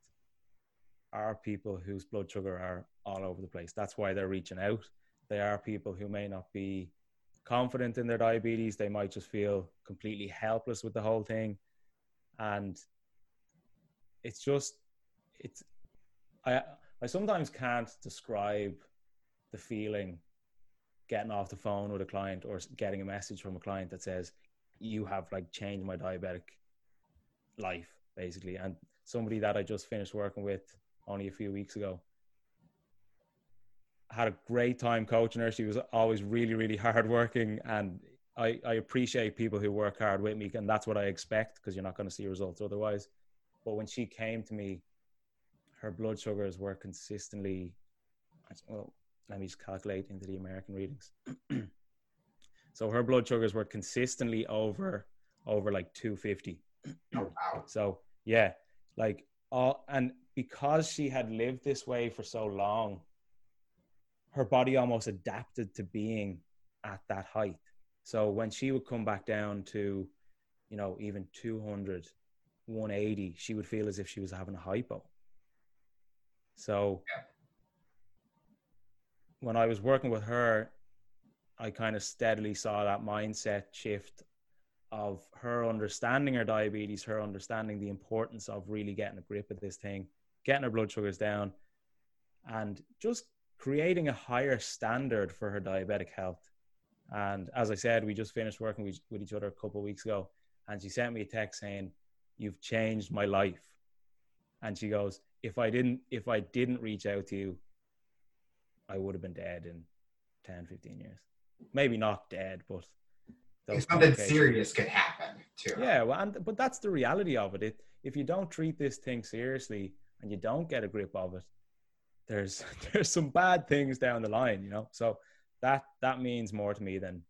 are people whose blood sugar are all over the place. That's why they're reaching out. They are people who may not be confident in their diabetes. They might just feel completely helpless with the whole thing. And it's just, it's, I I sometimes can't describe the feeling getting off the phone with a client or getting a message from a client that says you have like changed my diabetic life basically and somebody that i just finished working with only a few weeks ago had a great time coaching her she was always really really hard working and I, I appreciate people who work hard with me and that's what i expect because you're not going to see results otherwise but when she came to me her blood sugars were consistently well let me just calculate into the American readings. so her blood sugars were consistently over over like 250. Oh wow. So yeah, like all and because she had lived this way for so long, her body almost adapted to being at that height. So when she would come back down to, you know, even 200, 180, she would feel as if she was having a hypo. So when I was working with her, I kind of steadily saw that mindset shift of her understanding her diabetes, her understanding the importance of really getting a grip of this thing, getting her blood sugars down, and just creating a higher standard for her diabetic health. And as I said, we just finished working with, with each other a couple of weeks ago, and she sent me a text saying, "You've changed my life." And she goes, "If I didn't, if I didn't reach out to you, I would have been dead in 10, 15 years. Maybe not dead, but something serious could happen too. Yeah, well, and, but that's the reality of it. it. If you don't treat this thing seriously and you don't get a grip of it, there's there's some bad things down the line, you know. So that that means more to me than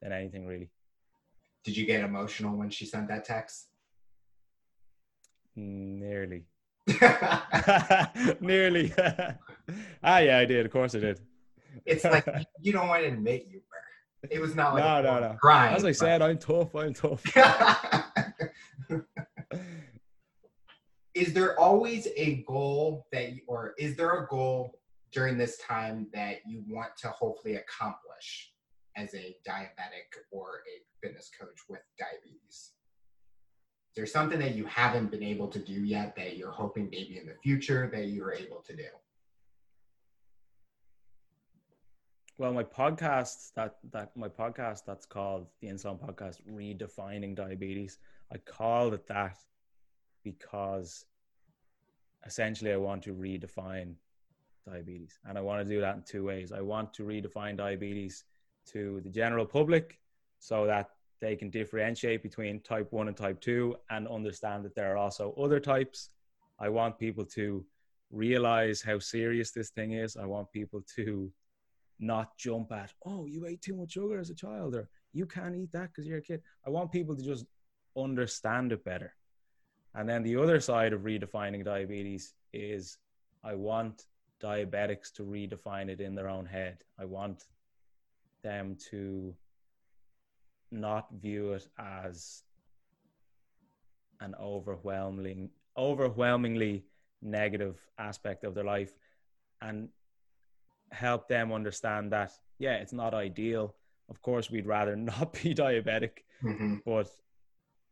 than anything really. Did you get emotional when she sent that text? Nearly. Nearly. ah, yeah, I did. Of course, I did. it's like you don't want to admit you were. It was not like no, no, no. Crying, As I but... said, I'm tough. I'm tough. Is there always a goal that, you, or is there a goal during this time that you want to hopefully accomplish as a diabetic or a fitness coach with diabetes? Is there something that you haven't been able to do yet that you're hoping maybe in the future that you're able to do? Well, my podcast that that my podcast that's called the Insulin Podcast, redefining diabetes. I called it that because essentially I want to redefine diabetes, and I want to do that in two ways. I want to redefine diabetes to the general public, so that they can differentiate between type 1 and type 2 and understand that there are also other types. I want people to realize how serious this thing is. I want people to not jump at, oh, you ate too much sugar as a child, or you can't eat that because you're a kid. I want people to just understand it better. And then the other side of redefining diabetes is I want diabetics to redefine it in their own head. I want them to not view it as an overwhelming overwhelmingly negative aspect of their life and help them understand that yeah it's not ideal of course we'd rather not be diabetic mm-hmm. but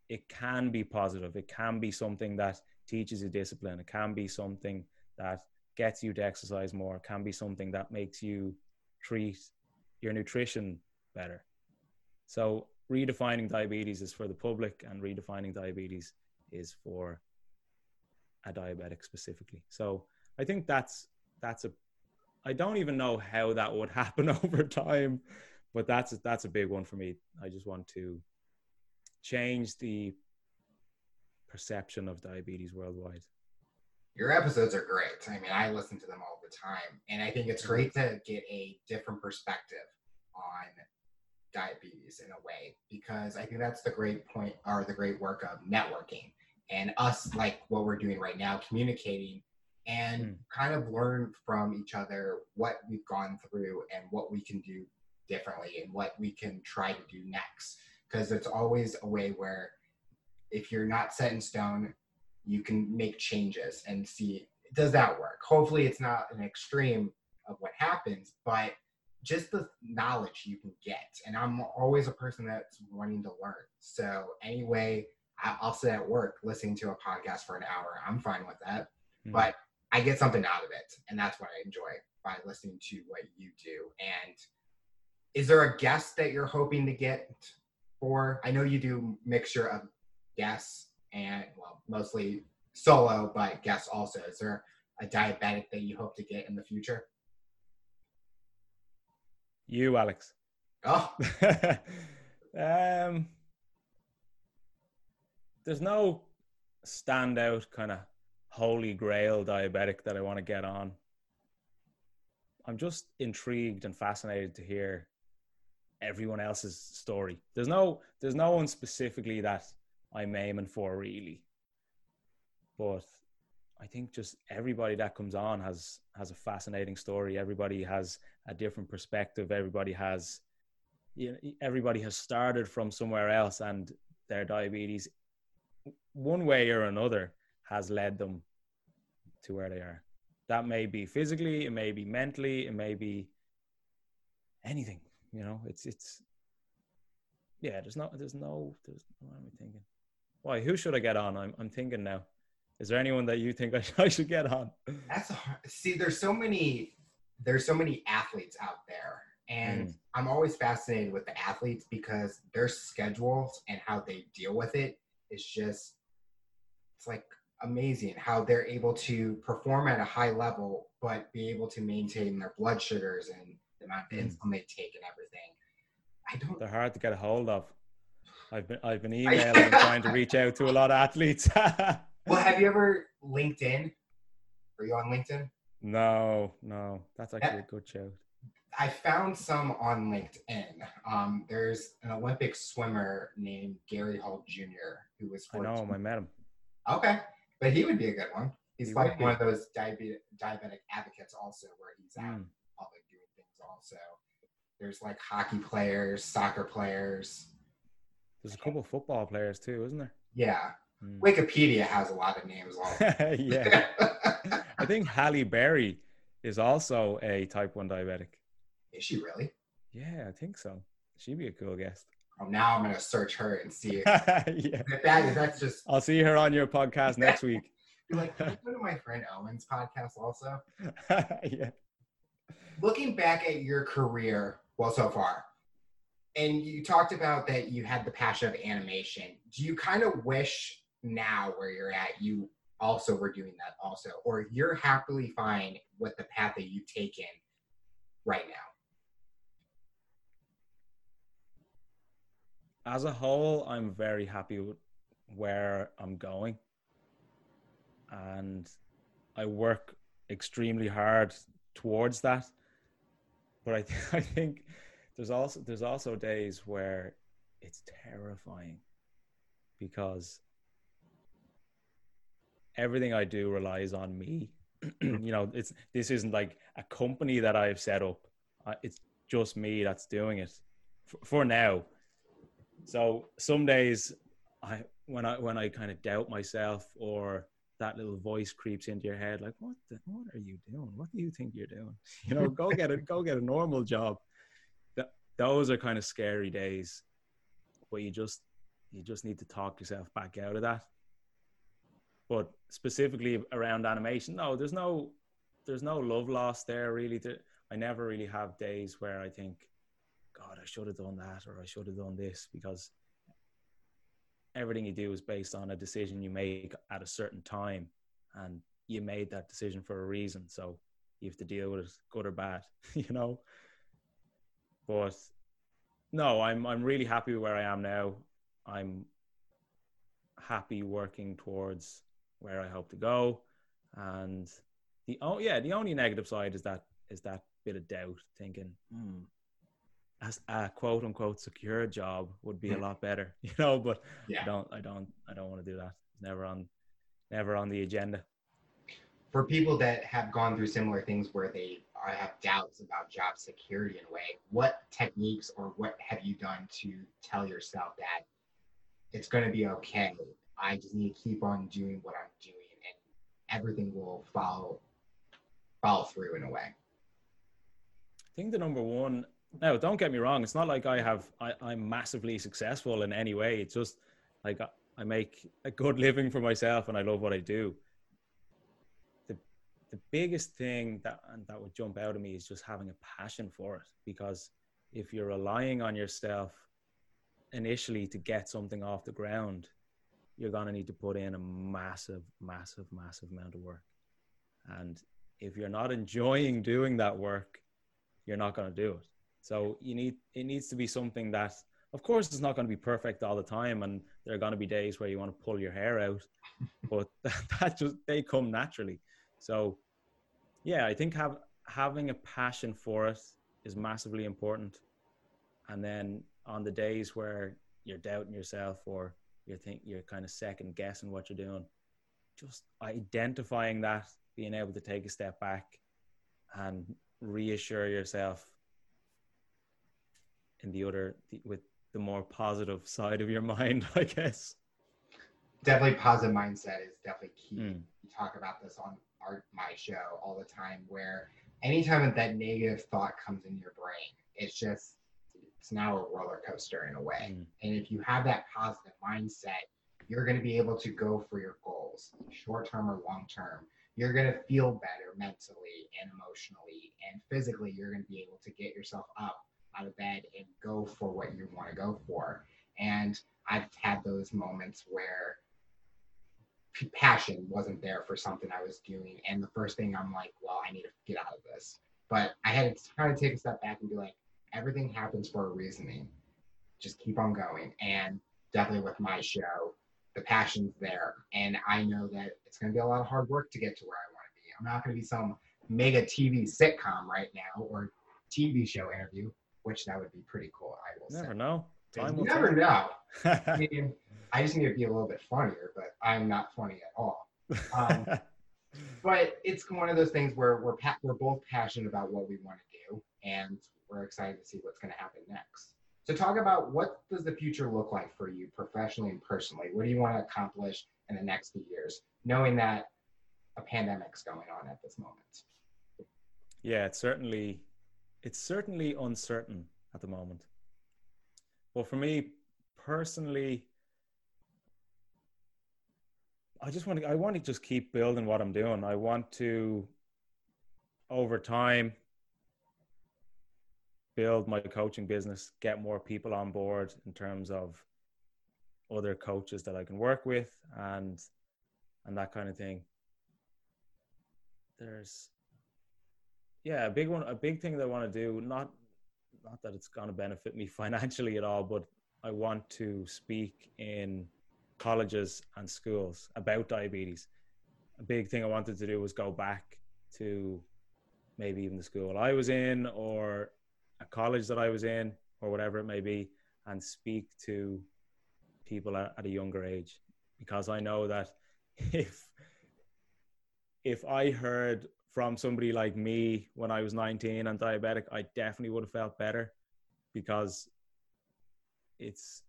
it can be positive it can be something that teaches you discipline it can be something that gets you to exercise more it can be something that makes you treat your nutrition better so redefining diabetes is for the public, and redefining diabetes is for a diabetic specifically. So I think that's that's a I don't even know how that would happen over time, but that's that's a big one for me. I just want to change the perception of diabetes worldwide. Your episodes are great. I mean, I listen to them all the time, and I think it's great to get a different perspective on diabetes in a way because I think that's the great point or the great work of networking and us like what we're doing right now communicating and mm. kind of learn from each other what we've gone through and what we can do differently and what we can try to do next because it's always a way where if you're not set in stone you can make changes and see does that work hopefully it's not an extreme of what happens but just the knowledge you can get. And I'm always a person that's wanting to learn. So anyway, I'll sit at work listening to a podcast for an hour. I'm fine with that. Mm-hmm. But I get something out of it, and that's what I enjoy by listening to what you do. And is there a guest that you're hoping to get for? I know you do mixture of guests and well, mostly solo, but guests also. Is there a diabetic that you hope to get in the future? You, Alex. Oh. um, there's no standout kind of holy grail diabetic that I want to get on. I'm just intrigued and fascinated to hear everyone else's story. There's no there's no one specifically that I'm aiming for really. But I think just everybody that comes on has has a fascinating story. Everybody has a different perspective. Everybody has you know, everybody has started from somewhere else and their diabetes one way or another has led them to where they are. That may be physically, it may be mentally, it may be anything. You know, it's it's yeah. There's no there's no there's what am I thinking? Why? Who should I get on? I'm I'm thinking now. Is there anyone that you think I, I should get on? That's a hard, see. There's so many there's so many athletes out there, and mm. I'm always fascinated with the athletes because their schedules and how they deal with it is just it's like amazing how they're able to perform at a high level but be able to maintain their blood sugars and amount of mm. insulin they take and everything. I don't. They're hard to get a hold of. I've been I've been emailing and trying to reach out to a lot of athletes. well, have you ever LinkedIn? Are you on LinkedIn? No, no, that's actually a good show. I found some on LinkedIn. Um, there's an Olympic swimmer named Gary Hall Jr. who was. 14. I know him. I met him. Okay, but he would be a good one. He's he like one of those diabetic diabetic advocates also, where he's out mm. Also, there's like hockey players, soccer players. There's a couple of football players too, isn't there? Yeah. Mm. Wikipedia has a lot of names. yeah. I think Halle Berry is also a type one diabetic. Is she really? Yeah, I think so. She'd be a cool guest. Oh, now I'm gonna search her and see. yeah. If that that's just. I'll see her on your podcast next week. You're like, go to my friend Owen's podcast also? yeah. Looking back at your career, well, so far, and you talked about that you had the passion of animation. Do you kind of wish now where you're at, you also were doing that also, or you're happily fine with the path that you've taken right now? As a whole, I'm very happy with where I'm going. And I work extremely hard towards that. But I, th- I think there's also there's also days where it's terrifying because everything I do relies on me. you know, it's this isn't like a company that I've set up. It's just me that's doing it for, for now. So some days, I when I when I kind of doubt myself or that little voice creeps into your head, like, what the, what are you doing? What do you think you're doing? You know, go get it, go get a normal job. That those are kind of scary days, but you just you just need to talk yourself back out of that. But specifically around animation, no, there's no there's no love lost there really. I never really have days where I think, God, I should have done that or I should have done this because everything you do is based on a decision you make at a certain time and you made that decision for a reason. So you have to deal with it, good or bad, you know. But no, I'm I'm really happy where I am now. I'm happy working towards where I hope to go. And the oh yeah, the only negative side is that is that bit of doubt, thinking, hmm, a quote unquote secure job would be a lot better, you know. But yeah. I don't, I don't, I don't want to do that. It's never on, never on the agenda. For people that have gone through similar things where they uh, have doubts about job security in a way, what techniques or what have you done to tell yourself that it's going to be okay? I just need to keep on doing what I'm doing, and everything will follow follow through in a way. I think the number one now, don't get me wrong. It's not like I have I, I'm massively successful in any way. It's just like I make a good living for myself and I love what I do. The the biggest thing that that would jump out of me is just having a passion for it because if you're relying on yourself initially to get something off the ground you're going to need to put in a massive massive massive amount of work and if you're not enjoying doing that work you're not going to do it so you need it needs to be something that of course it's not going to be perfect all the time and there are going to be days where you want to pull your hair out but that, that just they come naturally. So yeah i think have having a passion for it is massively important. And then on the days where you're doubting yourself or you think you're kind of second guessing what you're doing just identifying that being able to take a step back and reassure yourself in the other with the more positive side of your mind, I guess. Definitely positive mindset is definitely key. Mm. You talk about this on our my show all the time where anytime that negative thought comes in your brain, it's just it's now a roller coaster in a way. Mm. And if you have that positive mindset, you're going to be able to go for your goals, short term or long term. You're going to feel better mentally and emotionally and physically. You're going to be able to get yourself up out of bed and go for what you want to go for. And I've had those moments where passion wasn't there for something I was doing. And the first thing I'm like, well, I need to get out of this. But I had to kind of take a step back and be like, everything happens for a reasoning. Just keep on going. And definitely with my show, the passion's there. And I know that it's going to be a lot of hard work to get to where I want to be. I'm not going to be some mega TV sitcom right now or TV show interview which that would be pretty cool. I will never say. know. Time you never know. I mean, I just need to be a little bit funnier, but I'm not funny at all. Um, but it's one of those things where we're pa- we're both passionate about what we want to do, and we're excited to see what's going to happen next. So, talk about what does the future look like for you professionally and personally? What do you want to accomplish in the next few years, knowing that a pandemic's going on at this moment? Yeah, it's certainly it's certainly uncertain at the moment. But for me personally, I just want to I want to just keep building what I'm doing. I want to over time build my coaching business, get more people on board in terms of other coaches that I can work with and and that kind of thing. There's yeah, a big one, a big thing that I want to do, not not that it's going to benefit me financially at all, but I want to speak in colleges and schools about diabetes. A big thing I wanted to do was go back to maybe even the school I was in or a college that I was in or whatever it may be and speak to people at, at a younger age because I know that if if I heard from somebody like me when I was 19 and diabetic, I definitely would have felt better because it's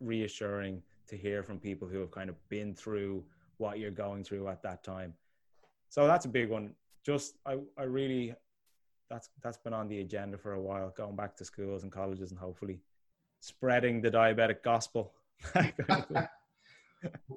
reassuring to hear from people who have kind of been through what you're going through at that time. So that's a big one. Just I, I really that's that's been on the agenda for a while, going back to schools and colleges and hopefully spreading the diabetic gospel.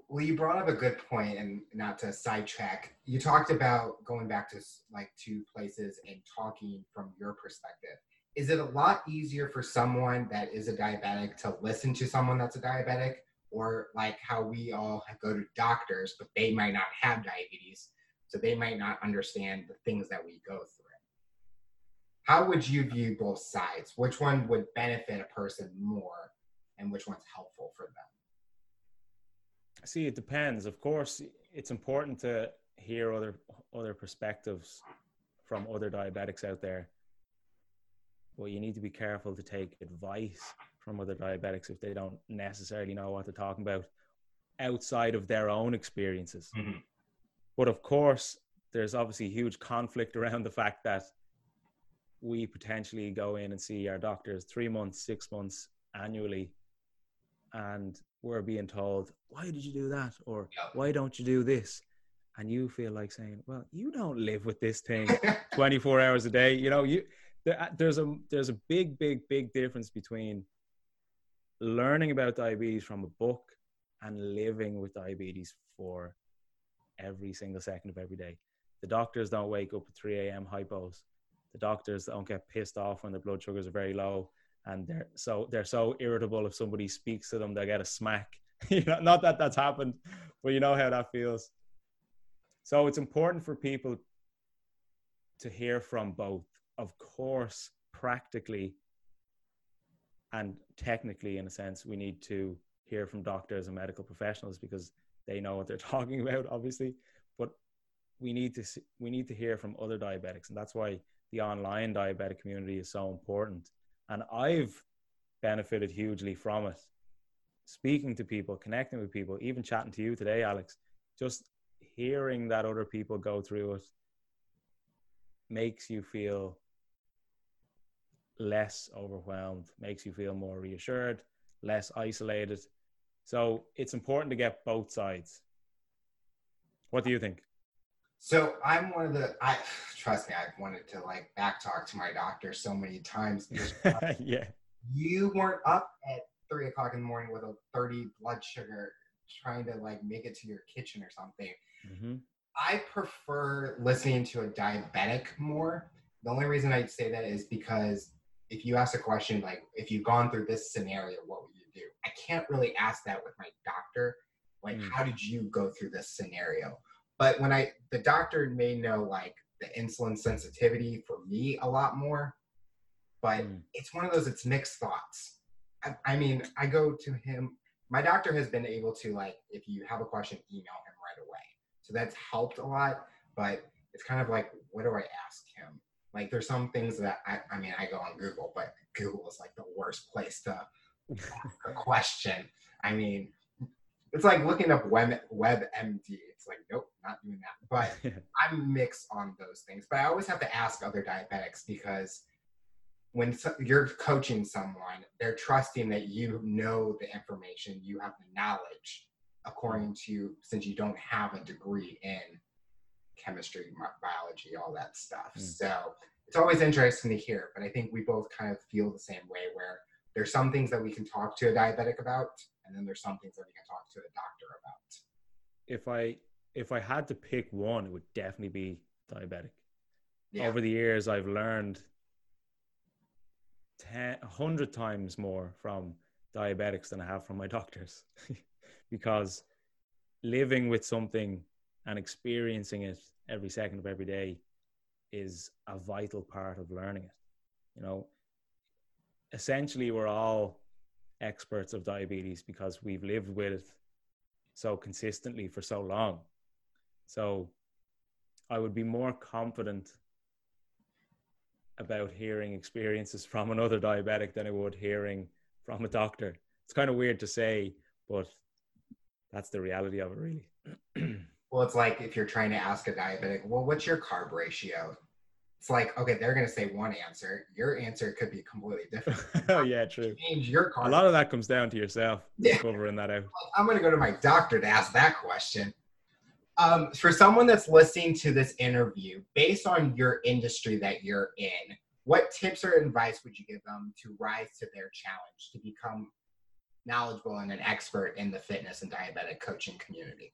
well, you brought up a good point, and not to sidetrack. You talked about going back to like two places and talking from your perspective. Is it a lot easier for someone that is a diabetic to listen to someone that's a diabetic, or like how we all go to doctors, but they might not have diabetes, so they might not understand the things that we go through? How would you view both sides? Which one would benefit a person more, and which one's helpful for them? See it depends. Of course it's important to hear other other perspectives from other diabetics out there. But you need to be careful to take advice from other diabetics if they don't necessarily know what they're talking about outside of their own experiences. Mm-hmm. but of course there's obviously huge conflict around the fact that we potentially go in and see our doctors three months six months annually and we're being told, why did you do that? Or why don't you do this? And you feel like saying, well, you don't live with this thing 24 hours a day. You know, you uh, there's a there's a big, big, big difference between learning about diabetes from a book and living with diabetes for every single second of every day. The doctors don't wake up at 3 a.m. hypos. The doctors don't get pissed off when their blood sugars are very low, and they're so they're so irritable if somebody speaks to them, they get a smack. you know, not that that's happened, but you know how that feels. So it's important for people to hear from both. Of course, practically and technically, in a sense, we need to hear from doctors and medical professionals because they know what they're talking about, obviously. But we need to we need to hear from other diabetics, and that's why the online diabetic community is so important. And I've benefited hugely from it. Speaking to people, connecting with people, even chatting to you today, Alex, just hearing that other people go through it makes you feel less overwhelmed, makes you feel more reassured, less isolated. So it's important to get both sides. What do you think? So I'm one of the I trust me, I've wanted to like back talk to my doctor so many times. yeah. You weren't up at three o'clock in the morning with a 30 blood sugar trying to like make it to your kitchen or something. Mm-hmm. I prefer listening to a diabetic more. The only reason I'd say that is because if you ask a question like, if you've gone through this scenario, what would you do? I can't really ask that with my doctor. Like, mm. how did you go through this scenario? But when I, the doctor may know like the insulin sensitivity for me a lot more, but mm. it's one of those, it's mixed thoughts. I, I mean, I go to him, my doctor has been able to like, if you have a question, email him right away. So that's helped a lot, but it's kind of like, what do I ask him? Like there's some things that I, I mean, I go on Google, but Google is like the worst place to ask a question. I mean, it's like looking up web WebMD. It's like, nope, not doing that. But I'm mixed on those things. But I always have to ask other diabetics because when you're coaching someone, they're trusting that you know the information, you have the knowledge, according to since you don't have a degree in chemistry, biology, all that stuff. Mm. So it's always interesting to hear, but I think we both kind of feel the same way where there's some things that we can talk to a diabetic about, and then there's some things that we can talk to a doctor about. If I if I had to pick one, it would definitely be diabetic. Yeah. Over the years, I've learned 10, 100 times more from diabetics than I have from my doctors because living with something and experiencing it every second of every day is a vital part of learning it. You know, essentially, we're all experts of diabetes because we've lived with it so consistently for so long. So, I would be more confident about hearing experiences from another diabetic than I would hearing from a doctor. It's kind of weird to say, but that's the reality of it, really. Well, it's like if you're trying to ask a diabetic, well, what's your carb ratio? It's like, okay, they're going to say one answer. Your answer could be completely different. oh, yeah, true. Change your. A lot of that comes down to yourself yeah. covering that out. I'm going to go to my doctor to ask that question. Um, for someone that's listening to this interview, based on your industry that you're in, what tips or advice would you give them to rise to their challenge to become knowledgeable and an expert in the fitness and diabetic coaching community?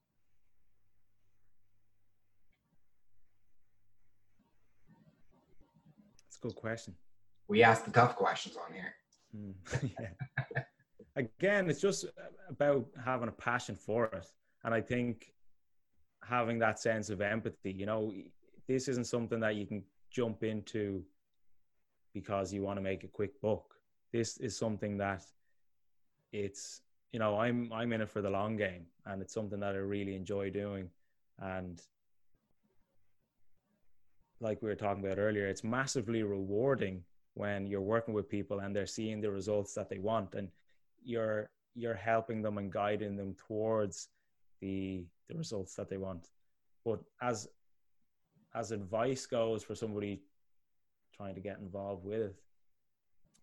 A good question. We ask the tough questions on here. Mm, yeah. Again, it's just about having a passion for it. And I think having that sense of empathy, you know, this isn't something that you can jump into because you want to make a quick buck. This is something that it's, you know, I'm I'm in it for the long game and it's something that I really enjoy doing. And like we were talking about earlier, it's massively rewarding when you're working with people and they're seeing the results that they want and you're you're helping them and guiding them towards the the results that they want. But as as advice goes for somebody trying to get involved with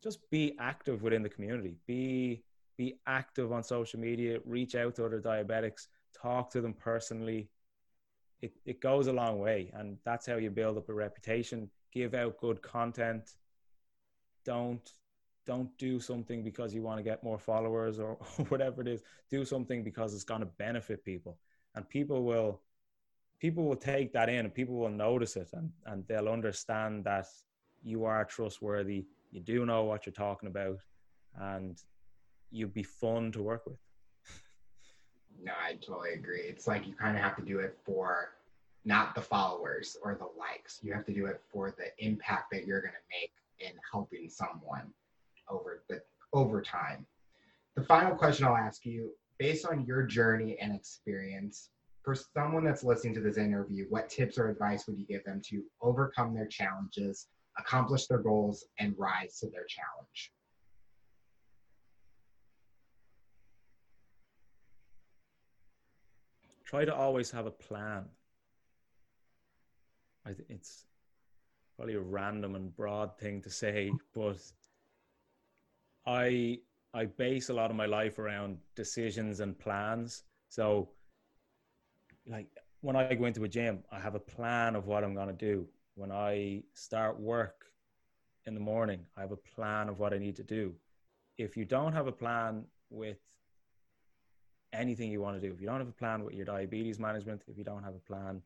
just be active within the community. Be be active on social media, reach out to other diabetics, talk to them personally, it, it goes a long way and that's how you build up a reputation. Give out good content. Don't don't do something because you want to get more followers or, whatever it is. Do something because it's going to benefit people. And people will people will take that in and people will notice it and, and they'll understand that you are trustworthy you do know what you're talking about and you'd be fun to work with no i totally agree. It's like you kind of have to do it for not the followers or the likes. You have to do it for the impact that you're going to make in helping someone over the over time. The final question i'll ask you based on your journey and experience for someone that's listening to this interview, what tips or advice would you give them to overcome their challenges, accomplish their goals, and rise to their challenge? Try to always have a plan. I think it's probably a random and broad thing to say, but I I base a lot of my life around decisions and plans. So like when I go into a gym, I have a plan of what I'm going to do. When I start work in the morning, I have a plan of what I need to do. If you don't have a plan with anything you want to do, if you don't have a plan with your diabetes management, if you don't have a plan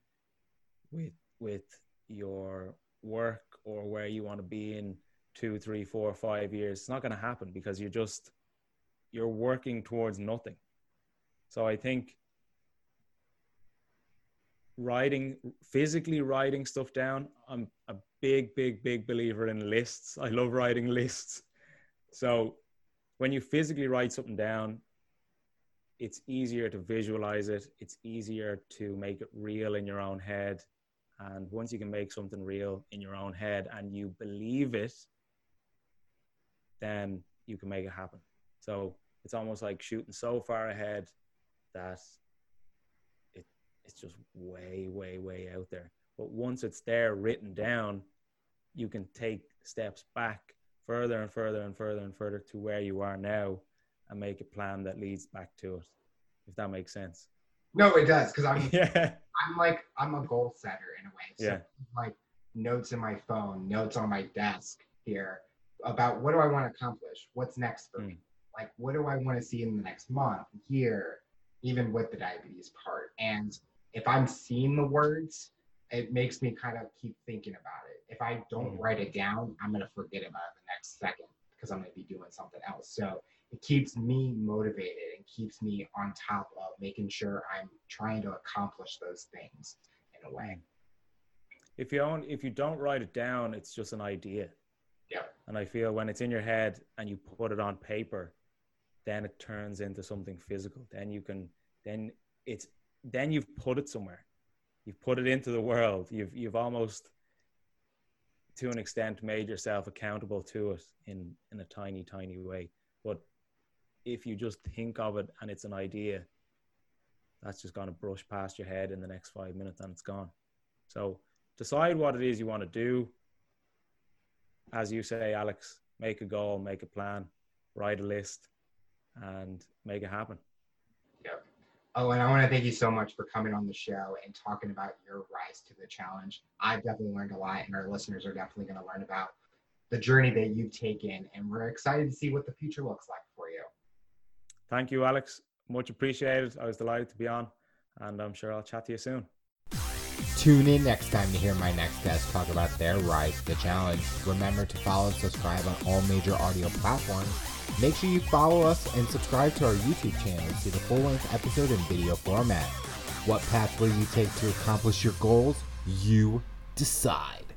with with your work or where you want to be in two, three, four, five years, it's not going to happen because you're just you're working towards nothing. So I think writing physically writing stuff down i'm a big big big believer in lists. I love writing lists. So when you physically write something down it's easier to visualize it. It's easier to make it real in your own head. And once you can make something real in your own head and you believe it then you can make it happen. So it's almost like shooting so far ahead that it it's just way, way, way out there. But once it's there written down, you can take steps back further and further and further and further to where you are now and make a plan that leads back to it. If that makes sense. No, it does because I'm yeah. I'm like I'm a goal setter in a way. So yeah. like notes in my phone, notes on my desk here about what do I want to accomplish? What's next for mm. me? Like what do I want to see in the next month, year, even with the diabetes part? And if I'm seeing the words, it makes me kind of keep thinking about it. If I don't mm. write it down, I'm gonna forget about it the next second because I'm gonna be doing something else. So it keeps me motivated and keeps me on top of making sure I'm trying to accomplish those things in a way. If you don't if you don't write it down, it's just an idea. Yeah. And I feel when it's in your head and you put it on paper, then it turns into something physical. Then you can then it's then you've put it somewhere. You've put it into the world. You've you've almost to an extent made yourself accountable to it in in a tiny tiny way. But if you just think of it and it's an idea, that's just going to brush past your head in the next 5 minutes and it's gone. So decide what it is you want to do. As you say, Alex, make a goal, make a plan, write a list, and make it happen. Oh, and I want to thank you so much for coming on the show and talking about your rise to the challenge. I've definitely learned a lot, and our listeners are definitely going to learn about the journey that you've taken. And we're excited to see what the future looks like for you. Thank you, Alex. Much appreciated. I was delighted to be on, and I'm sure I'll chat to you soon. Tune in next time to hear my next guest talk about their rise to the challenge. Remember to follow and subscribe on all major audio platforms Make sure you follow us and subscribe to our YouTube channel to see the full length episode in video format. What path will you take to accomplish your goals? You decide.